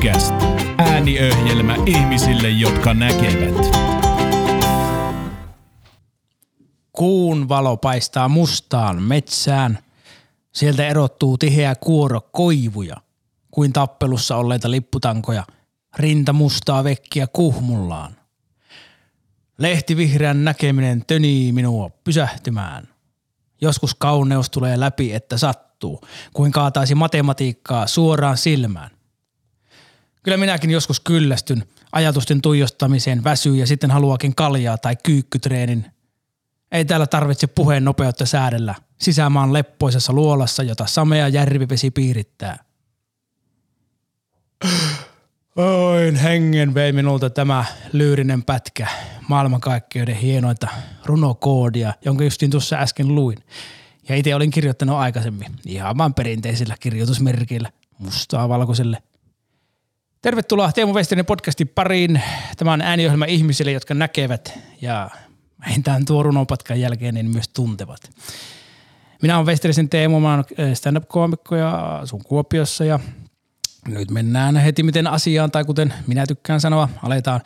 Podcast. Ääniöhjelmä ihmisille, jotka näkevät. Kuun valo paistaa mustaan metsään. Sieltä erottuu tiheä kuoro koivuja, kuin tappelussa olleita lipputankoja, rinta mustaa vekkiä kuhmullaan. Lehti vihreän näkeminen tönii minua pysähtymään. Joskus kauneus tulee läpi, että sattuu, kuin kaataisi matematiikkaa suoraan silmään. Kyllä minäkin joskus kyllästyn ajatusten tuijostamiseen väsyy ja sitten haluakin kaljaa tai kyykkytreenin. Ei täällä tarvitse puheen nopeutta säädellä sisämaan leppoisessa luolassa, jota samea järvivesi piirittää. Oin hengen vei minulta tämä lyyrinen pätkä maailmankaikkeuden hienointa runokoodia, jonka justiin tuossa äsken luin. Ja itse olin kirjoittanut aikaisemmin ihan vaan perinteisillä kirjoitusmerkillä mustaa valkoiselle. Tervetuloa Teemu Westerinen podcastin pariin. Tämä on ääniohjelma ihmisille, jotka näkevät ja vähintään tuo runopatkan jälkeen niin myös tuntevat. Minä olen Westerisen Teemu, mä oon stand-up-koomikko ja asun Kuopiossa ja nyt mennään heti miten asiaan, tai kuten minä tykkään sanoa, aletaan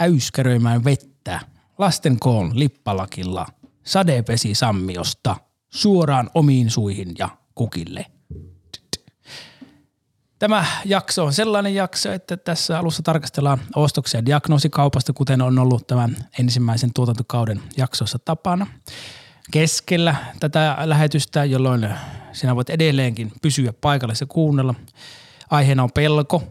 äyskäröimään vettä lasten koon lippalakilla sadepesi sammiosta suoraan omiin suihin ja kukille. Tämä jakso on sellainen jakso, että tässä alussa tarkastellaan ostoksia diagnoosikaupasta, kuten on ollut tämän ensimmäisen tuotantokauden jaksossa tapana. Keskellä tätä lähetystä, jolloin sinä voit edelleenkin pysyä paikallisesti kuunnella – Aiheena on pelko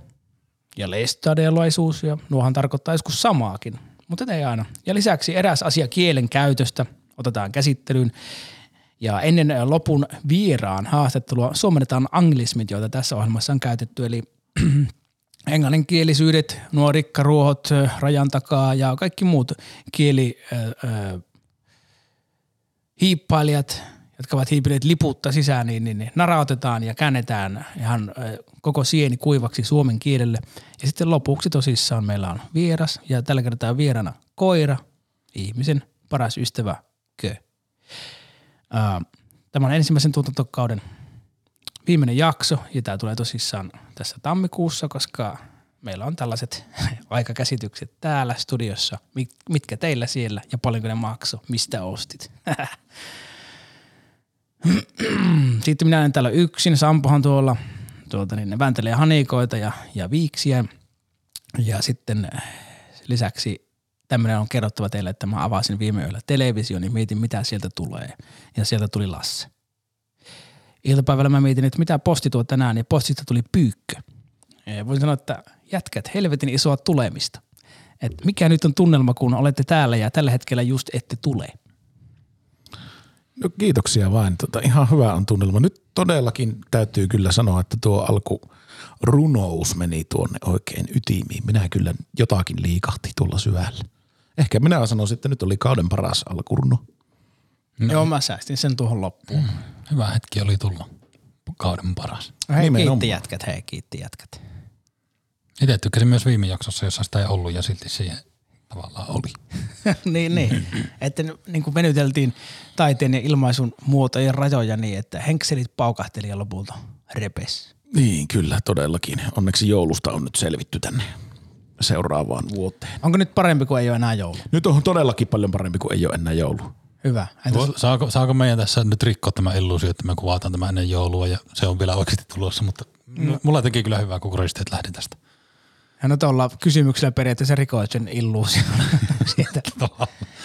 ja lestadiolaisuus ja nuohan tarkoittaa joskus samaakin, mutta ei aina. Ja lisäksi eräs asia kielen käytöstä otetaan käsittelyyn ja ennen lopun vieraan haastattelua suomennetaan anglismit, joita tässä ohjelmassa on käytetty, eli englanninkielisyydet, nuo rikkaruohot rajan takaa ja kaikki muut kieli äh, äh, hiippailijat, jotka ovat hiipineet liputta sisään, niin, niin, niin narautetaan ja käännetään ihan koko sieni kuivaksi suomen kielelle. Ja sitten lopuksi tosissaan meillä on vieras ja tällä kertaa vierana koira, ihmisen paras ystävä Kö. Tämä on ensimmäisen tuotantokauden viimeinen jakso ja tämä tulee tosissaan tässä tammikuussa, koska meillä on tällaiset aikakäsitykset täällä studiossa, mitkä teillä siellä ja paljonko ne makso, mistä ostit. Sitten minä en täällä yksin, Sampohan tuolla tuota, niin ne vääntelee hanikoita ja, ja viiksiä. Ja sitten lisäksi tämmöinen on kerrottava teille, että mä avasin viime yöllä televisio, niin mietin mitä sieltä tulee. Ja sieltä tuli Lasse. Iltapäivällä mä mietin, että mitä posti tuo tänään, ja postista tuli pyykkö. Ja voin sanoa, että jätkät, helvetin isoa tulemista. Et mikä nyt on tunnelma, kun olette täällä ja tällä hetkellä just ette tule – No kiitoksia vain. Tota, ihan hyvä on tunnelma. Nyt todellakin täytyy kyllä sanoa, että tuo alku runous meni tuonne oikein ytimiin. Minä kyllä jotakin liikahti tuolla syvällä. Ehkä minä sanoisin, että nyt oli kauden paras alkuruno. No. Joo, mä säästin sen tuohon loppuun. Mm. Hyvä hetki oli tulla. Kauden paras. Hei, Nimenomaan. kiitti jätkät, hei, kiitti jätkät. Itse tykkäsin myös viime jaksossa, jossa sitä ei ollut ja silti siihen tavallaan oli. niin, niin. että niin kuin venyteltiin taiteen ja ilmaisun muotojen rajoja niin, että henkselit paukahteli ja lopulta repes. Niin, kyllä todellakin. Onneksi joulusta on nyt selvitty tänne seuraavaan vuoteen. Onko nyt parempi kuin ei ole enää joulu? Nyt on todellakin paljon parempi kuin ei ole enää joulu. Hyvä. Entäs... Saako, saako meidän tässä nyt rikkoa tämä illuusio, että me kuvataan tämä ennen joulua ja se on vielä oikeasti tulossa, mutta no. mulla teki kyllä hyvää, kun koristeet lähdin tästä. Ja no tuolla kysymyksellä periaatteessa rikoit sen illuusion siitä.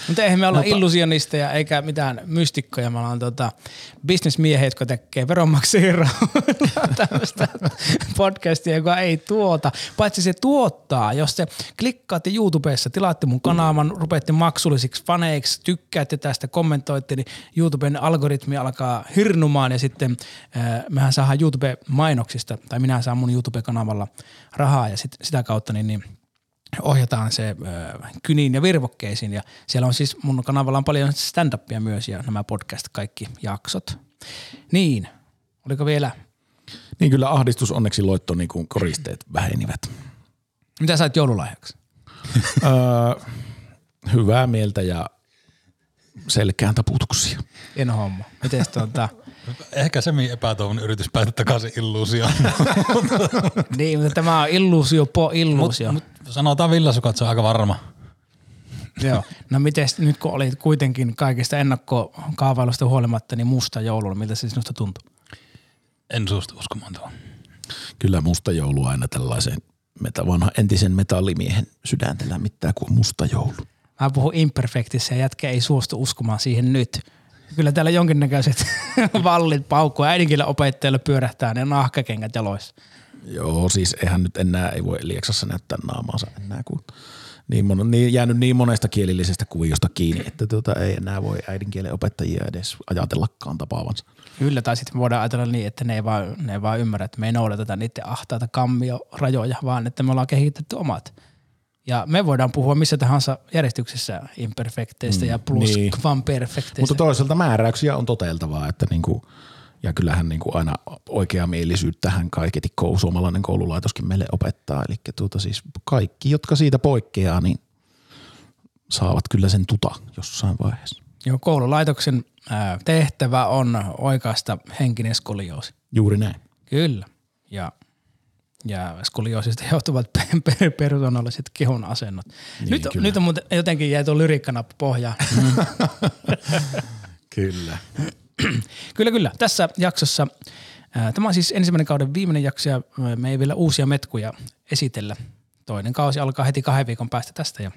Mutta eihän me olla Mutta, illusionisteja eikä mitään mystikkoja. Me ollaan tota, bisnesmiehiä, jotka tekee veronmaksajien tämmöistä podcastia, joka ei tuota. Paitsi se tuottaa, jos te klikkaatte YouTubessa, tilaatte mun kanavan, rupeatte maksullisiksi faneiksi, tykkäätte tästä, kommentoitte, niin YouTuben algoritmi alkaa hirnumaan ja sitten äh, mehän saadaan YouTube-mainoksista, tai minä saan mun YouTube-kanavalla rahaa ja sit, sitä kautta niin, niin ohjataan se äh, kyniin ja virvokkeisiin ja siellä on siis mun kanavalla on paljon stand-upia myös ja nämä podcast kaikki jaksot. Niin, oliko vielä? Niin kyllä ahdistus onneksi loitto niin kuin koristeet vähenivät. Mitä sait joululahjaksi? öö, hyvää mieltä ja selkään taputuksia. En homma. Miten tuota, Ehkä semi epätoivon yritys päästä takaisin illuusioon. Niin, mutta tämä on illuusio po illuusio. Mut sanotaan villasukat, se on aika varma. Joo. No miten nyt kun olit kuitenkin kaikista ennakkokaavailusta huolimatta niin musta jouluna, miltä se sinusta tuntui? En suostu uskomaan tuohon. Kyllä musta joulu aina tällaiseen meta, vanha entisen metallimiehen sydäntä lämmittää kuin musta joulu. Mä puhun imperfektissä ja jätkä ei suostu uskomaan siihen nyt. Kyllä täällä jonkinnäköiset vallit paukkuu. Äidinkielen opettajalle pyörähtää ne nahkakengät jaloissa. Joo, siis eihän nyt enää, ei voi Lieksassa näyttää naamaansa enää, kun niin, mon, niin jäänyt niin monesta kielillisestä kuviosta kiinni, että tuota, ei enää voi äidinkielen opettajia edes ajatellakaan tapaavansa. Kyllä, tai sitten voidaan ajatella niin, että ne ei, vaan, ne ei vaan ymmärrä, että me ei noudateta niiden ahtaita kammiorajoja, vaan että me ollaan kehitetty omat. Ja me voidaan puhua missä tahansa järjestyksessä imperfekteistä mm, ja plus niin. perfekteistä. Mutta toisaalta määräyksiä on toteiltavaa, että niinku, ja kyllähän niinku aina oikeamielisyyttähän kaiketi koulu, suomalainen koululaitoskin meille opettaa. Eli tuota siis kaikki, jotka siitä poikkeaa, niin saavat kyllä sen tuta jossain vaiheessa. Joo, koululaitoksen tehtävä on oikaista henkinen skolioosi. Juuri näin. Kyllä. Ja, ja skolioosista johtuvat persoonalliset kehon asennot. Niin, nyt, kyllä. nyt on muuten jotenkin jäi tuo lyriikkanappi pohjaan. Kyllä. kyllä, kyllä. Tässä jaksossa, ää, tämä on siis ensimmäinen kauden viimeinen jakso ja ää, me ei vielä uusia metkuja esitellä. Toinen kausi alkaa heti kahden viikon päästä tästä. Ja,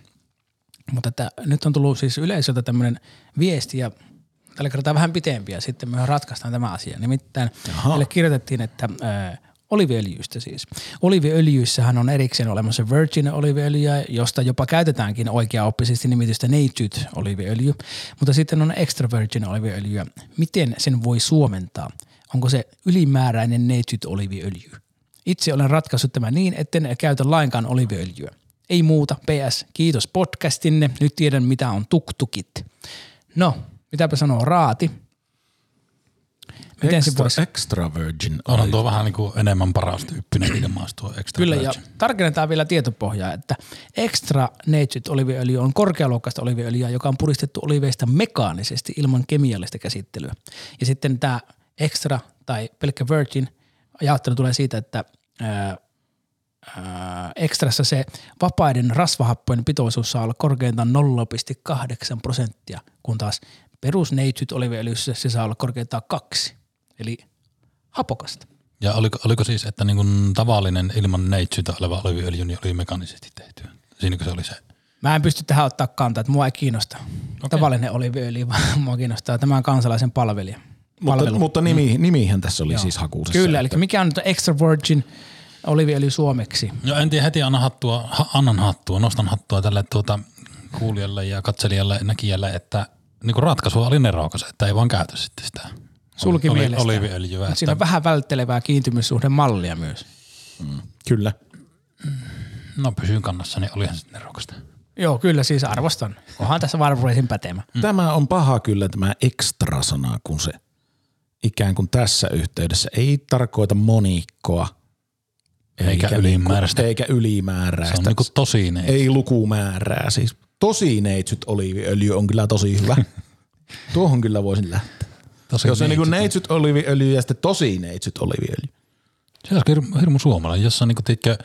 mutta että nyt on tullut siis yleisöltä tämmöinen viesti ja tällä kertaa vähän pitempi ja sitten me ratkaistaan tämä asia. Nimittäin Jaha. meille kirjoitettiin, että ää, oliviöljyistä siis. Oliviöljyissähän on erikseen olemassa virgin oliviöljyä, josta jopa käytetäänkin oikeaoppisesti nimitystä native oliviöljy, mutta sitten on extra virgin oliviöljyä. Miten sen voi suomentaa? Onko se ylimääräinen native oliviöljy? Itse olen ratkaissut tämän niin, etten käytä lainkaan oliviöljyä. Ei muuta, PS, kiitos podcastinne, nyt tiedän mitä on tuktukit. No, mitäpä sanoo Raati? Miten se extra, voisi? extra virgin Onhan tuo vähän niin kuin enemmän paras tyyppinen ilmaus tuo extra Kyllä, ja virgin. tarkennetaan vielä tietopohjaa, että extra natured oliviöljy on korkealuokkaista oliviöljyä, joka on puristettu oliveista mekaanisesti ilman kemiallista käsittelyä. Ja sitten tämä extra tai pelkkä virgin jaottelu tulee siitä, että ää, ää, ekstrassa se vapaiden rasvahappojen pitoisuus saa olla korkeintaan 0,8 prosenttia, kun taas perus natured oliviöljyssä se saa olla korkeintaan kaksi, eli hapokasta. Ja oliko, oliko siis, että niin kuin tavallinen ilman neitsytä oleva oliviöljy niin oli mekaanisesti tehty? Siinäkö se oli se? Mä en pysty tähän ottaa kantaa, että mua ei kiinnosta okay. tavallinen oliviöljy, vaan mua kiinnostaa tämän kansalaisen palvelija. Mutta, Palvelu. mutta nimi, nimihän tässä oli Joo. siis hakuusessa. Kyllä, eli mikä on nyt extra virgin oliviöljy suomeksi? No en tiedä, heti annan hattua, ha, annan hattua, nostan hattua tälle tuota kuulijalle ja katselijalle, näkijälle, että niin ratkaisu oli nerokas, että ei vaan käytä sitten sitä Sulki oli, mielestä. oliviöljyä. Että, siinä on vähän välttelevää kiintymyssuhden mallia myös. Kyllä. no pysyn kannassa, niin olihan se sitten nerokasta. Joo, kyllä siis arvostan. Onhan tässä varmuusin pätemä. Mm. Tämä on paha kyllä tämä extra-sana, kun se ikään kuin tässä yhteydessä ei tarkoita monikkoa. Eikä niinku- ylimääräistä. Eikä ylimääräistä. Se on niinku tosi neitsyt. Ei lukumäärää. Siis tosi neitsyt oliiviöljy on kyllä tosi hyvä. Tuohon kyllä voisin lähteä. Tosi Jos on niinku neitsyt. oliviöljy ja sitten tosi neitsyt oliviöljy. Se olisi hirmu, hirmu suomalainen, jossa on niinku, tiedätkö,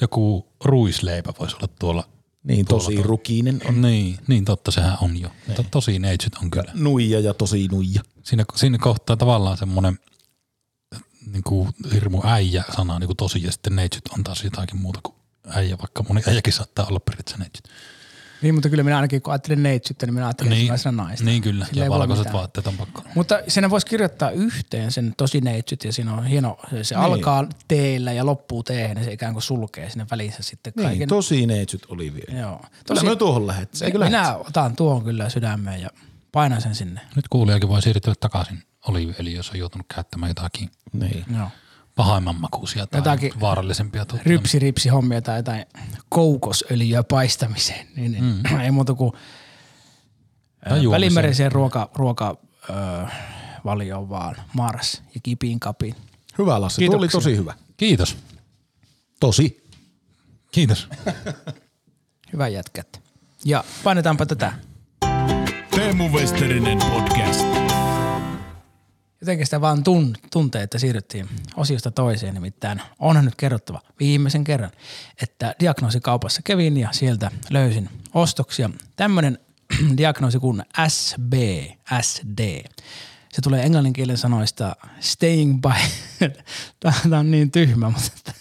joku ruisleipä voisi olla tuolla. Niin tuolla tosi tuolla. rukinen on. Niin, niin totta, sehän on jo. Mutta tosi neitsyt on kyllä. Nuija ja tosi nuija. Siinä, siinä kohtaa tavallaan semmoinen niin kuin hirmu äijä sana niin kuin tosi ja sitten neitsyt on taas jotakin muuta kuin äijä, vaikka moni äijäkin saattaa olla periaatteessa neitsyt. Niin, mutta kyllä minä ainakin kun ajattelen neitsyttä, niin minä ajattelen Niin, niin, naista. niin kyllä, Sillä ja valkoiset vaatteet on pakko. Mutta siinä voisi kirjoittaa yhteen sen tosi neitsyt ja siinä on hieno, se, se Niin. alkaa teellä ja loppuu teehen ja se ikään kuin sulkee sinne välissä sitten kaiken. Niin, tosi neitsyt oliviöljy. Joo. Kyllä Tosi, me tuohon lähet. Eikö lähet? minä otan tuon kyllä sydämeen ja painan sen sinne. Nyt kuulijakin voi siirtyä takaisin oliiviöljy, jos on joutunut käyttämään jotakin Niin. Joo. Pahemman makuisia tai Jotakin vaarallisempia tuotteita. Rypsi ripsi hommia tai jotain koukosöljyä paistamiseen, niin mm. ei muuta kuin välimeriseen ruoka, ruoka ö, valioon vaan Mars ja kipiin kapiin. Hyvä Lassi, Kiitoksia. tosi hyvä. Kiitos. Tosi. Kiitos. Hyvä jätkät. Ja painetaanpa tätä. Teemu Westerinen podcast. Jotenkin sitä vaan tun, tuntee, että siirryttiin osiosta toiseen. Nimittäin onhan nyt kerrottava viimeisen kerran, että diagnoosikaupassa kävin ja sieltä löysin ostoksia. Tämmöinen diagnoosi kuin SBSD. Se tulee englanninkielen sanoista staying by, tämä on niin tyhmä, mutta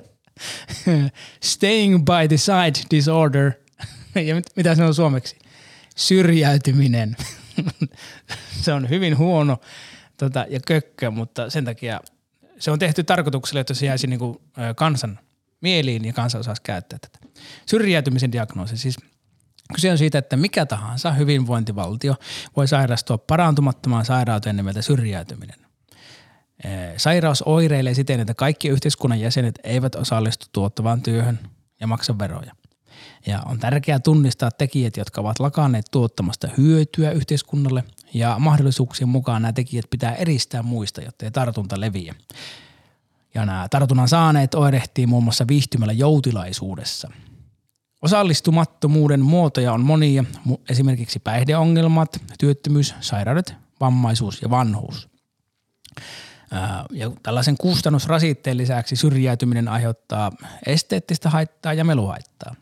staying by the side disorder. Ja mit, mitä se on suomeksi? Syrjäytyminen. se on hyvin huono tota, ja kökkö, mutta sen takia se on tehty tarkoituksella, että se jäisi niin kuin, kansan mieliin ja kansa osaisi käyttää tätä. Syrjäytymisen diagnoosi, siis Kyse on siitä, että mikä tahansa hyvinvointivaltio voi sairastua parantumattomaan sairauteen nimeltä syrjäytyminen. Sairaus oireilee siten, että kaikki yhteiskunnan jäsenet eivät osallistu tuottavaan työhön ja maksa veroja. Ja on tärkeää tunnistaa tekijät, jotka ovat lakanneet tuottamasta hyötyä yhteiskunnalle ja mahdollisuuksien mukaan nämä tekijät pitää eristää muista, jotta ei tartunta leviä. Ja nämä tartunnan saaneet oirehtii muun muassa viihtymällä joutilaisuudessa. Osallistumattomuuden muotoja on monia, esimerkiksi päihdeongelmat, työttömyys, sairaudet, vammaisuus ja vanhuus. Ja tällaisen kustannusrasitteen lisäksi syrjäytyminen aiheuttaa esteettistä haittaa ja meluhaittaa.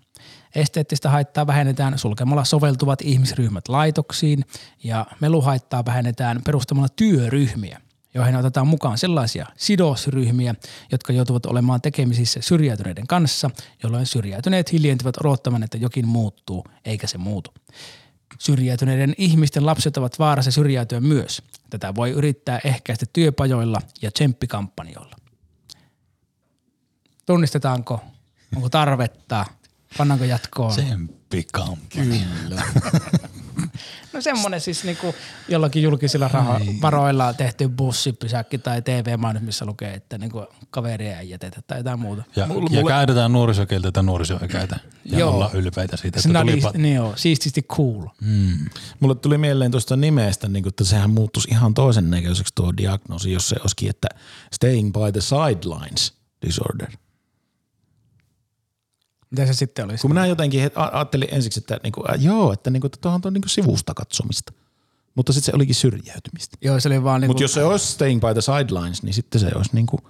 Esteettistä haittaa vähennetään sulkemalla soveltuvat ihmisryhmät laitoksiin ja meluhaittaa vähennetään perustamalla työryhmiä, joihin otetaan mukaan sellaisia sidosryhmiä, jotka joutuvat olemaan tekemisissä syrjäytyneiden kanssa, jolloin syrjäytyneet hiljentyvät odottamaan, että jokin muuttuu, eikä se muutu. Syrjäytyneiden ihmisten lapset ovat vaarassa syrjäytyä myös. Tätä voi yrittää ehkäistä työpajoilla ja tsemppikampanjoilla. Tunnistetaanko? Onko tarvetta? Pannaanko jatkoon? Tsemppikampanjoilla. Kyllä. No semmoinen siis niinku jollakin julkisilla raho- varoilla tehty bussipysäkki tai TV-mainos, missä lukee, että niinku kaveria ei jätetä tai jotain muuta. Ja, ja käytetään nuorisokieltä tai nuorisoikäitä. Ja Joo. ollaan ylpeitä siitä, että Snadi, tulipa, niin joo, siististi cool. mm, Mulle tuli mieleen tuosta nimestä, niin kuin, että sehän muuttuisi ihan toisen näköiseksi tuo diagnoosi, jos se olisikin, että staying by the sidelines disorder. Mitä se sitten olisi? Kun minä jotenkin ajattelin ensiksi, että, niin kuin, äh, joo, että, niin kuin, että tuohon on niin kuin sivusta katsomista. Mutta sitten se olikin syrjäytymistä. Joo, se oli vaan niinku, Mutta jos se olisi staying by the sidelines, niin sitten se olisi niin kuin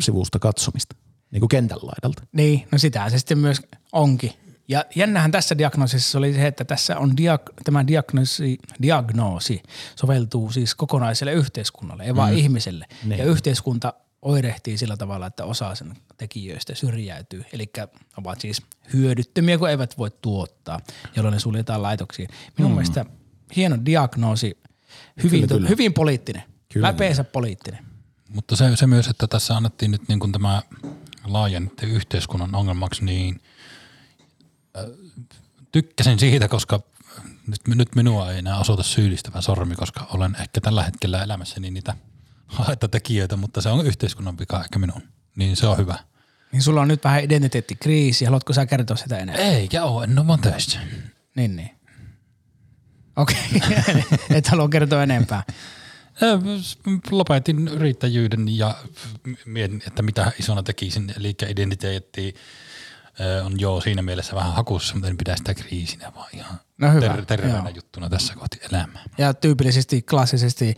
sivusta katsomista. Niin kuin kentän laidalta. Niin, no sitä se sitten myös onkin. Ja jännähän tässä diagnoosissa oli se, että tässä on diag- tämä diagnoosi, diagnoosi soveltuu siis kokonaiselle yhteiskunnalle, ei vaan ihmiselle. Niin. Ja yhteiskunta oirehtii sillä tavalla, että osa sen tekijöistä syrjäytyy. Eli ovat siis hyödyttömiä, kun eivät voi tuottaa, jolloin ne suljetaan laitoksiin. Minun mm. mielestä hieno diagnoosi, hyvin, Kyllä, kyllä, hyvin poliittinen, Kyllä, läpeensä poliittinen. Mutta se, se myös, että tässä annettiin nyt niin kuin tämä laajennettu yhteiskunnan ongelmaksi, niin äh, tykkäsin siitä, koska nyt, nyt minua ei enää osoita syyllistävä sormi, koska olen ehkä tällä hetkellä elämässäni niitä haittatekijöitä, mutta se on yhteiskunnan vika ehkä minun. Niin se on hyvä. Niin sulla on nyt vähän identiteettikriisi, haluatko sä kertoa sitä enää? Eikä ole, en ole vaan töissä. Niin, niin. Okei, okay. et halua kertoa enempää. Lopetin yrittäjyyden ja mietin, että mitä isona tekisin. Eli identiteetti on joo siinä mielessä vähän hakussa, mutta en pidä sitä kriisinä, vaan ihan No hyvä, ter- terveenä joo. juttuna tässä kohti elämää. Ja tyypillisesti, klassisesti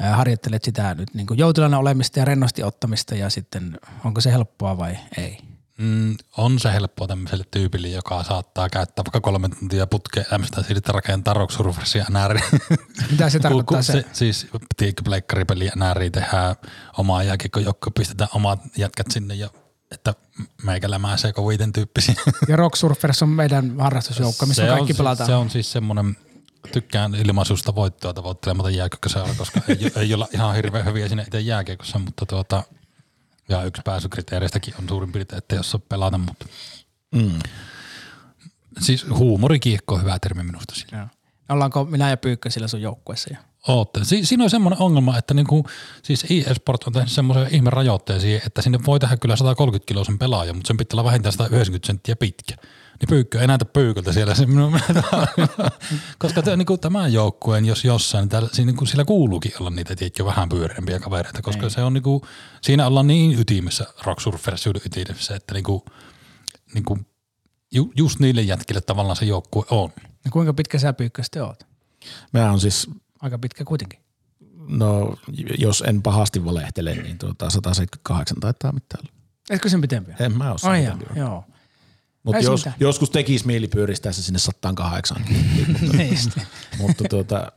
harjoittelet sitä nyt niin joutilana olemista ja rennosti ottamista ja sitten onko se helppoa vai ei? Mm, on se helppoa tämmöiselle tyypille, joka saattaa käyttää vaikka kolme tuntia elämästä ja sitten rakentaa Rock Surfersia NR. Mitä se tarkoittaa se? se? Siis tiedätkö, pleikkaripeli NR tehdään omaa jääkiekkojoukkoa, pistetään omat jätkät sinne ja että meikällä mä se koviten tyyppisiä. Ja Rock Surfers on meidän harrastusjoukko, missä se kaikki on, pelataan. Se on siis semmoinen, tykkään ilmaisusta voittoa tavoittelematta jääkiekkoseura, koska ei, ei olla ihan hirveän hyviä siinä itse jääkiekossa, mutta tuota, ja yksi pääsykriteereistäkin on suurin piirtein, että jos on pelata, mutta Mm. siis huumorikiekko on hyvä termi minusta sillä. Joo. Ollaanko minä ja Pyykkö sillä sun joukkueessa jo? Ootte. Si- siinä on semmoinen ongelma, että niinku, siis eSport on tehnyt semmoisen ihme rajoitteen siihen, että sinne voi tehdä kyllä 130 kiloisen pelaaja, mutta sen pitää olla vähintään 190 senttiä pitkä. Niin pyykkö ei näytä pyyköltä siellä. Se minun, koska te, niin tämän joukkueen, jos jossain, niin täällä, siinä, niin sillä kuuluukin olla niitä tiedätkö, vähän pyöreämpiä kavereita, koska se on niin kuin, siinä ollaan niin ytimessä, rock surfersyydyn ytimessä, että niin kuin, niin kuin, ju, just niille jätkille tavallaan se joukkue on. Ja kuinka pitkä sä Pyykkö sitten oot? Mä on siis Aika pitkä kuitenkin. No, jos en pahasti valehtele, niin tuota 178 taitaa mitään olla. Etkö sen pitempiä? En mä ole Ai joo. Mutta jos, mitään. joskus tekisi mieli pyöristää se sinne 108. Niin just. mutta tuota,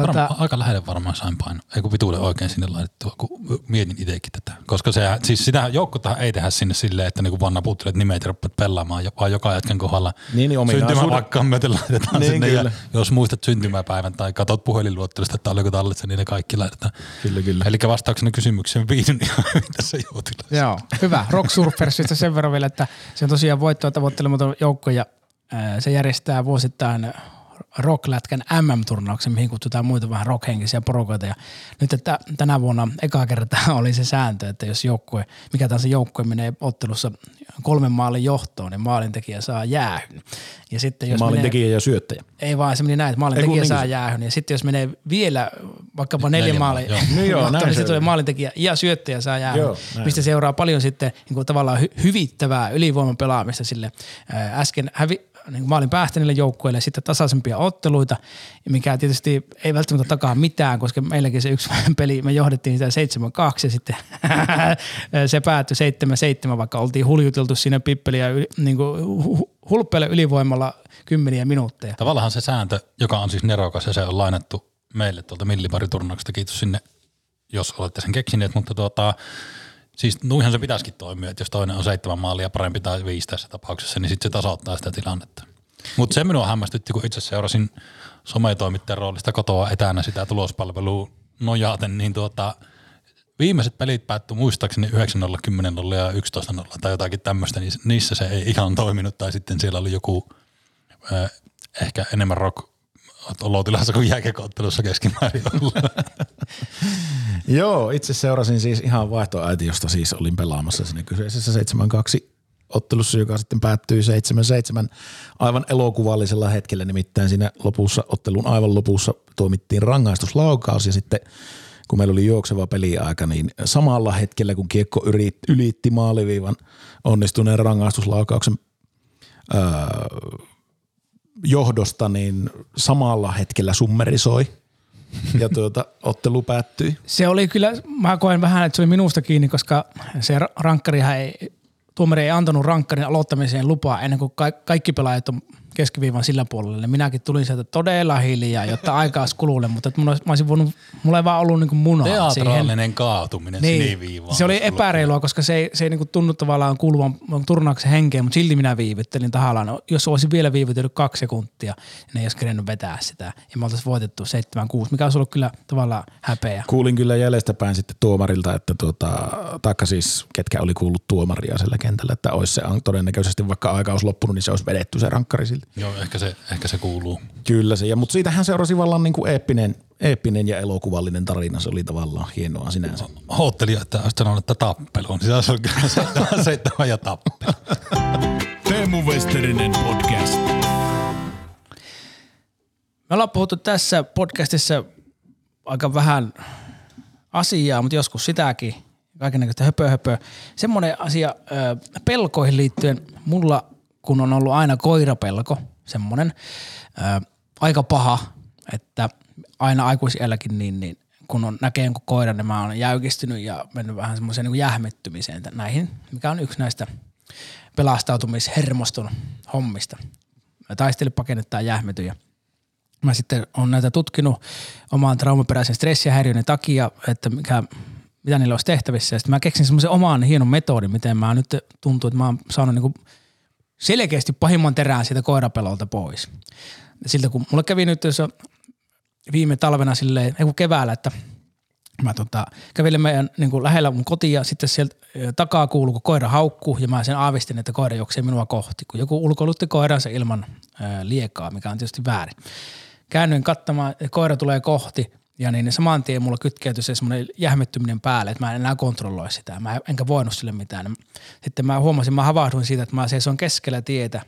tota, Varmaan, aika lähelle varmaan sain paino. Ei kun vituille oikein sinne laitettua, kun mietin itsekin tätä. Koska se, siis sitä joukkotahan ei tehdä sinne silleen, että niinku vaan naputtelet nimeet ja rupeat pelaamaan, vaan joka jätkän kohdalla Niin, niin, ominaisuudet. syntymäpaikkaan myöten laitetaan Niin, sinne. kyllä. Ja jos muistat syntymäpäivän tai katot puhelinluottelusta, että oliko tallessa, niin ne kaikki laitetaan. Kyllä, kyllä. Eli vastauksena kysymykseen viidyn hyvin tässä joutilaisessa. Joo, hyvä. Rock Surfersista sen verran vielä, että se on tosiaan voittoa tavoittelematon joukko ja se järjestää vuosittain rocklätkän MM-turnauksen, mihin kutsutaan muita vähän rockhenkisiä porukoita. Ja nyt että tänä vuonna eka kertaa oli se sääntö, että jos joukkue, mikä tahansa joukkue menee ottelussa kolmen maalin johtoon, niin maalintekijä saa jäähyn. Ja sitten jos menee, Maalintekijä ja syöttäjä. ei vaan se meni näin, että maalintekijä niin saa se- jäähyn. Ja sitten jos menee vielä vaikkapa neljä, Neljä maalia, maalia, joo. Niin joo, johtoon, niin se sitten tulee maalintekijä ja syöttäjä saa jäähyn, Joo, näin. mistä seuraa paljon sitten niin kuin tavallaan hy- hyvittävää ylivoiman pelaamista sille äsken hävi, niin maalin päästäneille joukkueille sitten tasaisempia otteluita, mikä tietysti ei välttämättä takaa mitään, koska meilläkin se yksi peli, me johdettiin sitä 7-2 ja sitten se päättyi 7-7, vaikka oltiin huljuteltu siinä pippeliä niin kuin hu- hulppeilla ylivoimalla kymmeniä minuutteja. Tavallaan se sääntö, joka on siis nerokas ja se on lainattu meille tuolta millipari-turnauksesta, kiitos sinne, jos olette sen keksineet, mutta tuota, siis nuihan se pitäisikin toimia, että jos toinen on seitsemän maalia parempi tai viisi tässä tapauksessa, niin sitten se tasoittaa sitä tilannetta. Mutta se minua hämmästytti, kun itse seurasin sometoimittajan roolista kotoa etänä sitä tulospalvelua nojaten, niin tuota, viimeiset pelit päättyi muistaakseni 9-0, 10-0 ja 11-0 tai jotakin tämmöistä, niin niissä se ei ihan toiminut tai sitten siellä oli joku ehkä enemmän rock olotilassa kuin jääkekoottelussa keskimäärin. Joo, itse seurasin siis ihan vaihtoaitiosta, siis olin pelaamassa siinä kyseisessä 7-2 ottelussa, joka sitten päättyi 7-7 aivan elokuvallisella hetkellä, nimittäin siinä lopussa, ottelun aivan lopussa toimittiin rangaistuslaukaus ja sitten kun meillä oli juokseva peliaika, niin samalla hetkellä kun kiekko ylitti maaliviivan onnistuneen rangaistuslaukauksen öö, johdosta, niin samalla hetkellä summerisoi ja tuota, ottelu päättyi. Se oli kyllä, mä koen vähän, että se oli minusta kiinni, koska se ra- rankkarihan ei, tuomari ei antanut rankkarin aloittamiseen lupaa ennen kuin ka- kaikki pelaajat on keskiviivan sillä puolella. Niin minäkin tulin sieltä todella hiljaa, jotta aikaa olisi kululle, mutta että mun olisi, mä olisin voinut, mulla ei vaan ollut niin munaa siihen. Teatraalinen kaatuminen niin, siniviivaan. se oli epäreilua, koska se ei, se ei niinku tunnu tavallaan kuuluvan turnauksen henkeen, mutta silti minä viivyttelin tahallaan. No, Jos olisin vielä viivytellyt kaksi sekuntia, niin ne ei olisi kerennyt vetää sitä. Ja me oltaisiin voitettu 7-6, mikä olisi ollut kyllä tavallaan häpeä. Kuulin kyllä jäljestäpäin sitten tuomarilta, että tuota, taikka siis ketkä oli kuullut tuomaria siellä kentällä, että olisi se todennäköisesti vaikka aika olisi loppunut, niin se olisi vedetty se rankkari siltä. Joo, ehkä se, ehkä se kuuluu. Kyllä se, ja, mutta siitähän seurasi vallan niin kuin eeppinen, eeppinen ja elokuvallinen tarina, se oli tavallaan hienoa sinänsä. Oottelin, että sanonut, että tappelu, niin se ollut kyllä seitsemän, seitsemän ja tappelu. Teemu Westerinen podcast. Me ollaan puhuttu tässä podcastissa aika vähän asiaa, mutta joskus sitäkin, kaikenlaista höpö höpö. Semmoinen asia pelkoihin liittyen, mulla kun on ollut aina koirapelko, semmoinen ö, aika paha, että aina aikuisielläkin niin, niin kun on, näkee jonkun koiran, niin mä oon jäykistynyt ja mennyt vähän semmoiseen niin jähmettymiseen näihin, mikä on yksi näistä pelastautumishermoston hommista. Taistele pakennettaa jähmetyjä mä sitten on näitä tutkinut oman traumaperäisen stressihäiriön takia, että mikä, mitä niillä olisi tehtävissä. Ja sitten mä keksin semmoisen oman hienon metodin, miten mä nyt tuntuu, että mä oon saanut niinku selkeästi pahimman terään siitä koirapelolta pois. Siltä kun mulle kävi nyt jos viime talvena silleen, ei kun keväällä, että mä tota, kävelin meidän niin kuin lähellä mun kotia ja sitten sieltä takaa kuuluu, kun koira haukkuu ja mä sen aavistin, että koira juoksee minua kohti, kun joku ulkoilutti koiransa ilman ö, liekaa, mikä on tietysti väärin. Käännyin katsomaan, koira tulee kohti ja niin saman tien mulla kytkeytyi se semmoinen jähmettyminen päälle, että mä en enää kontrolloi sitä. Mä enkä voinut sille mitään. Sitten mä huomasin, mä havahduin siitä, että mä seison keskellä tietä,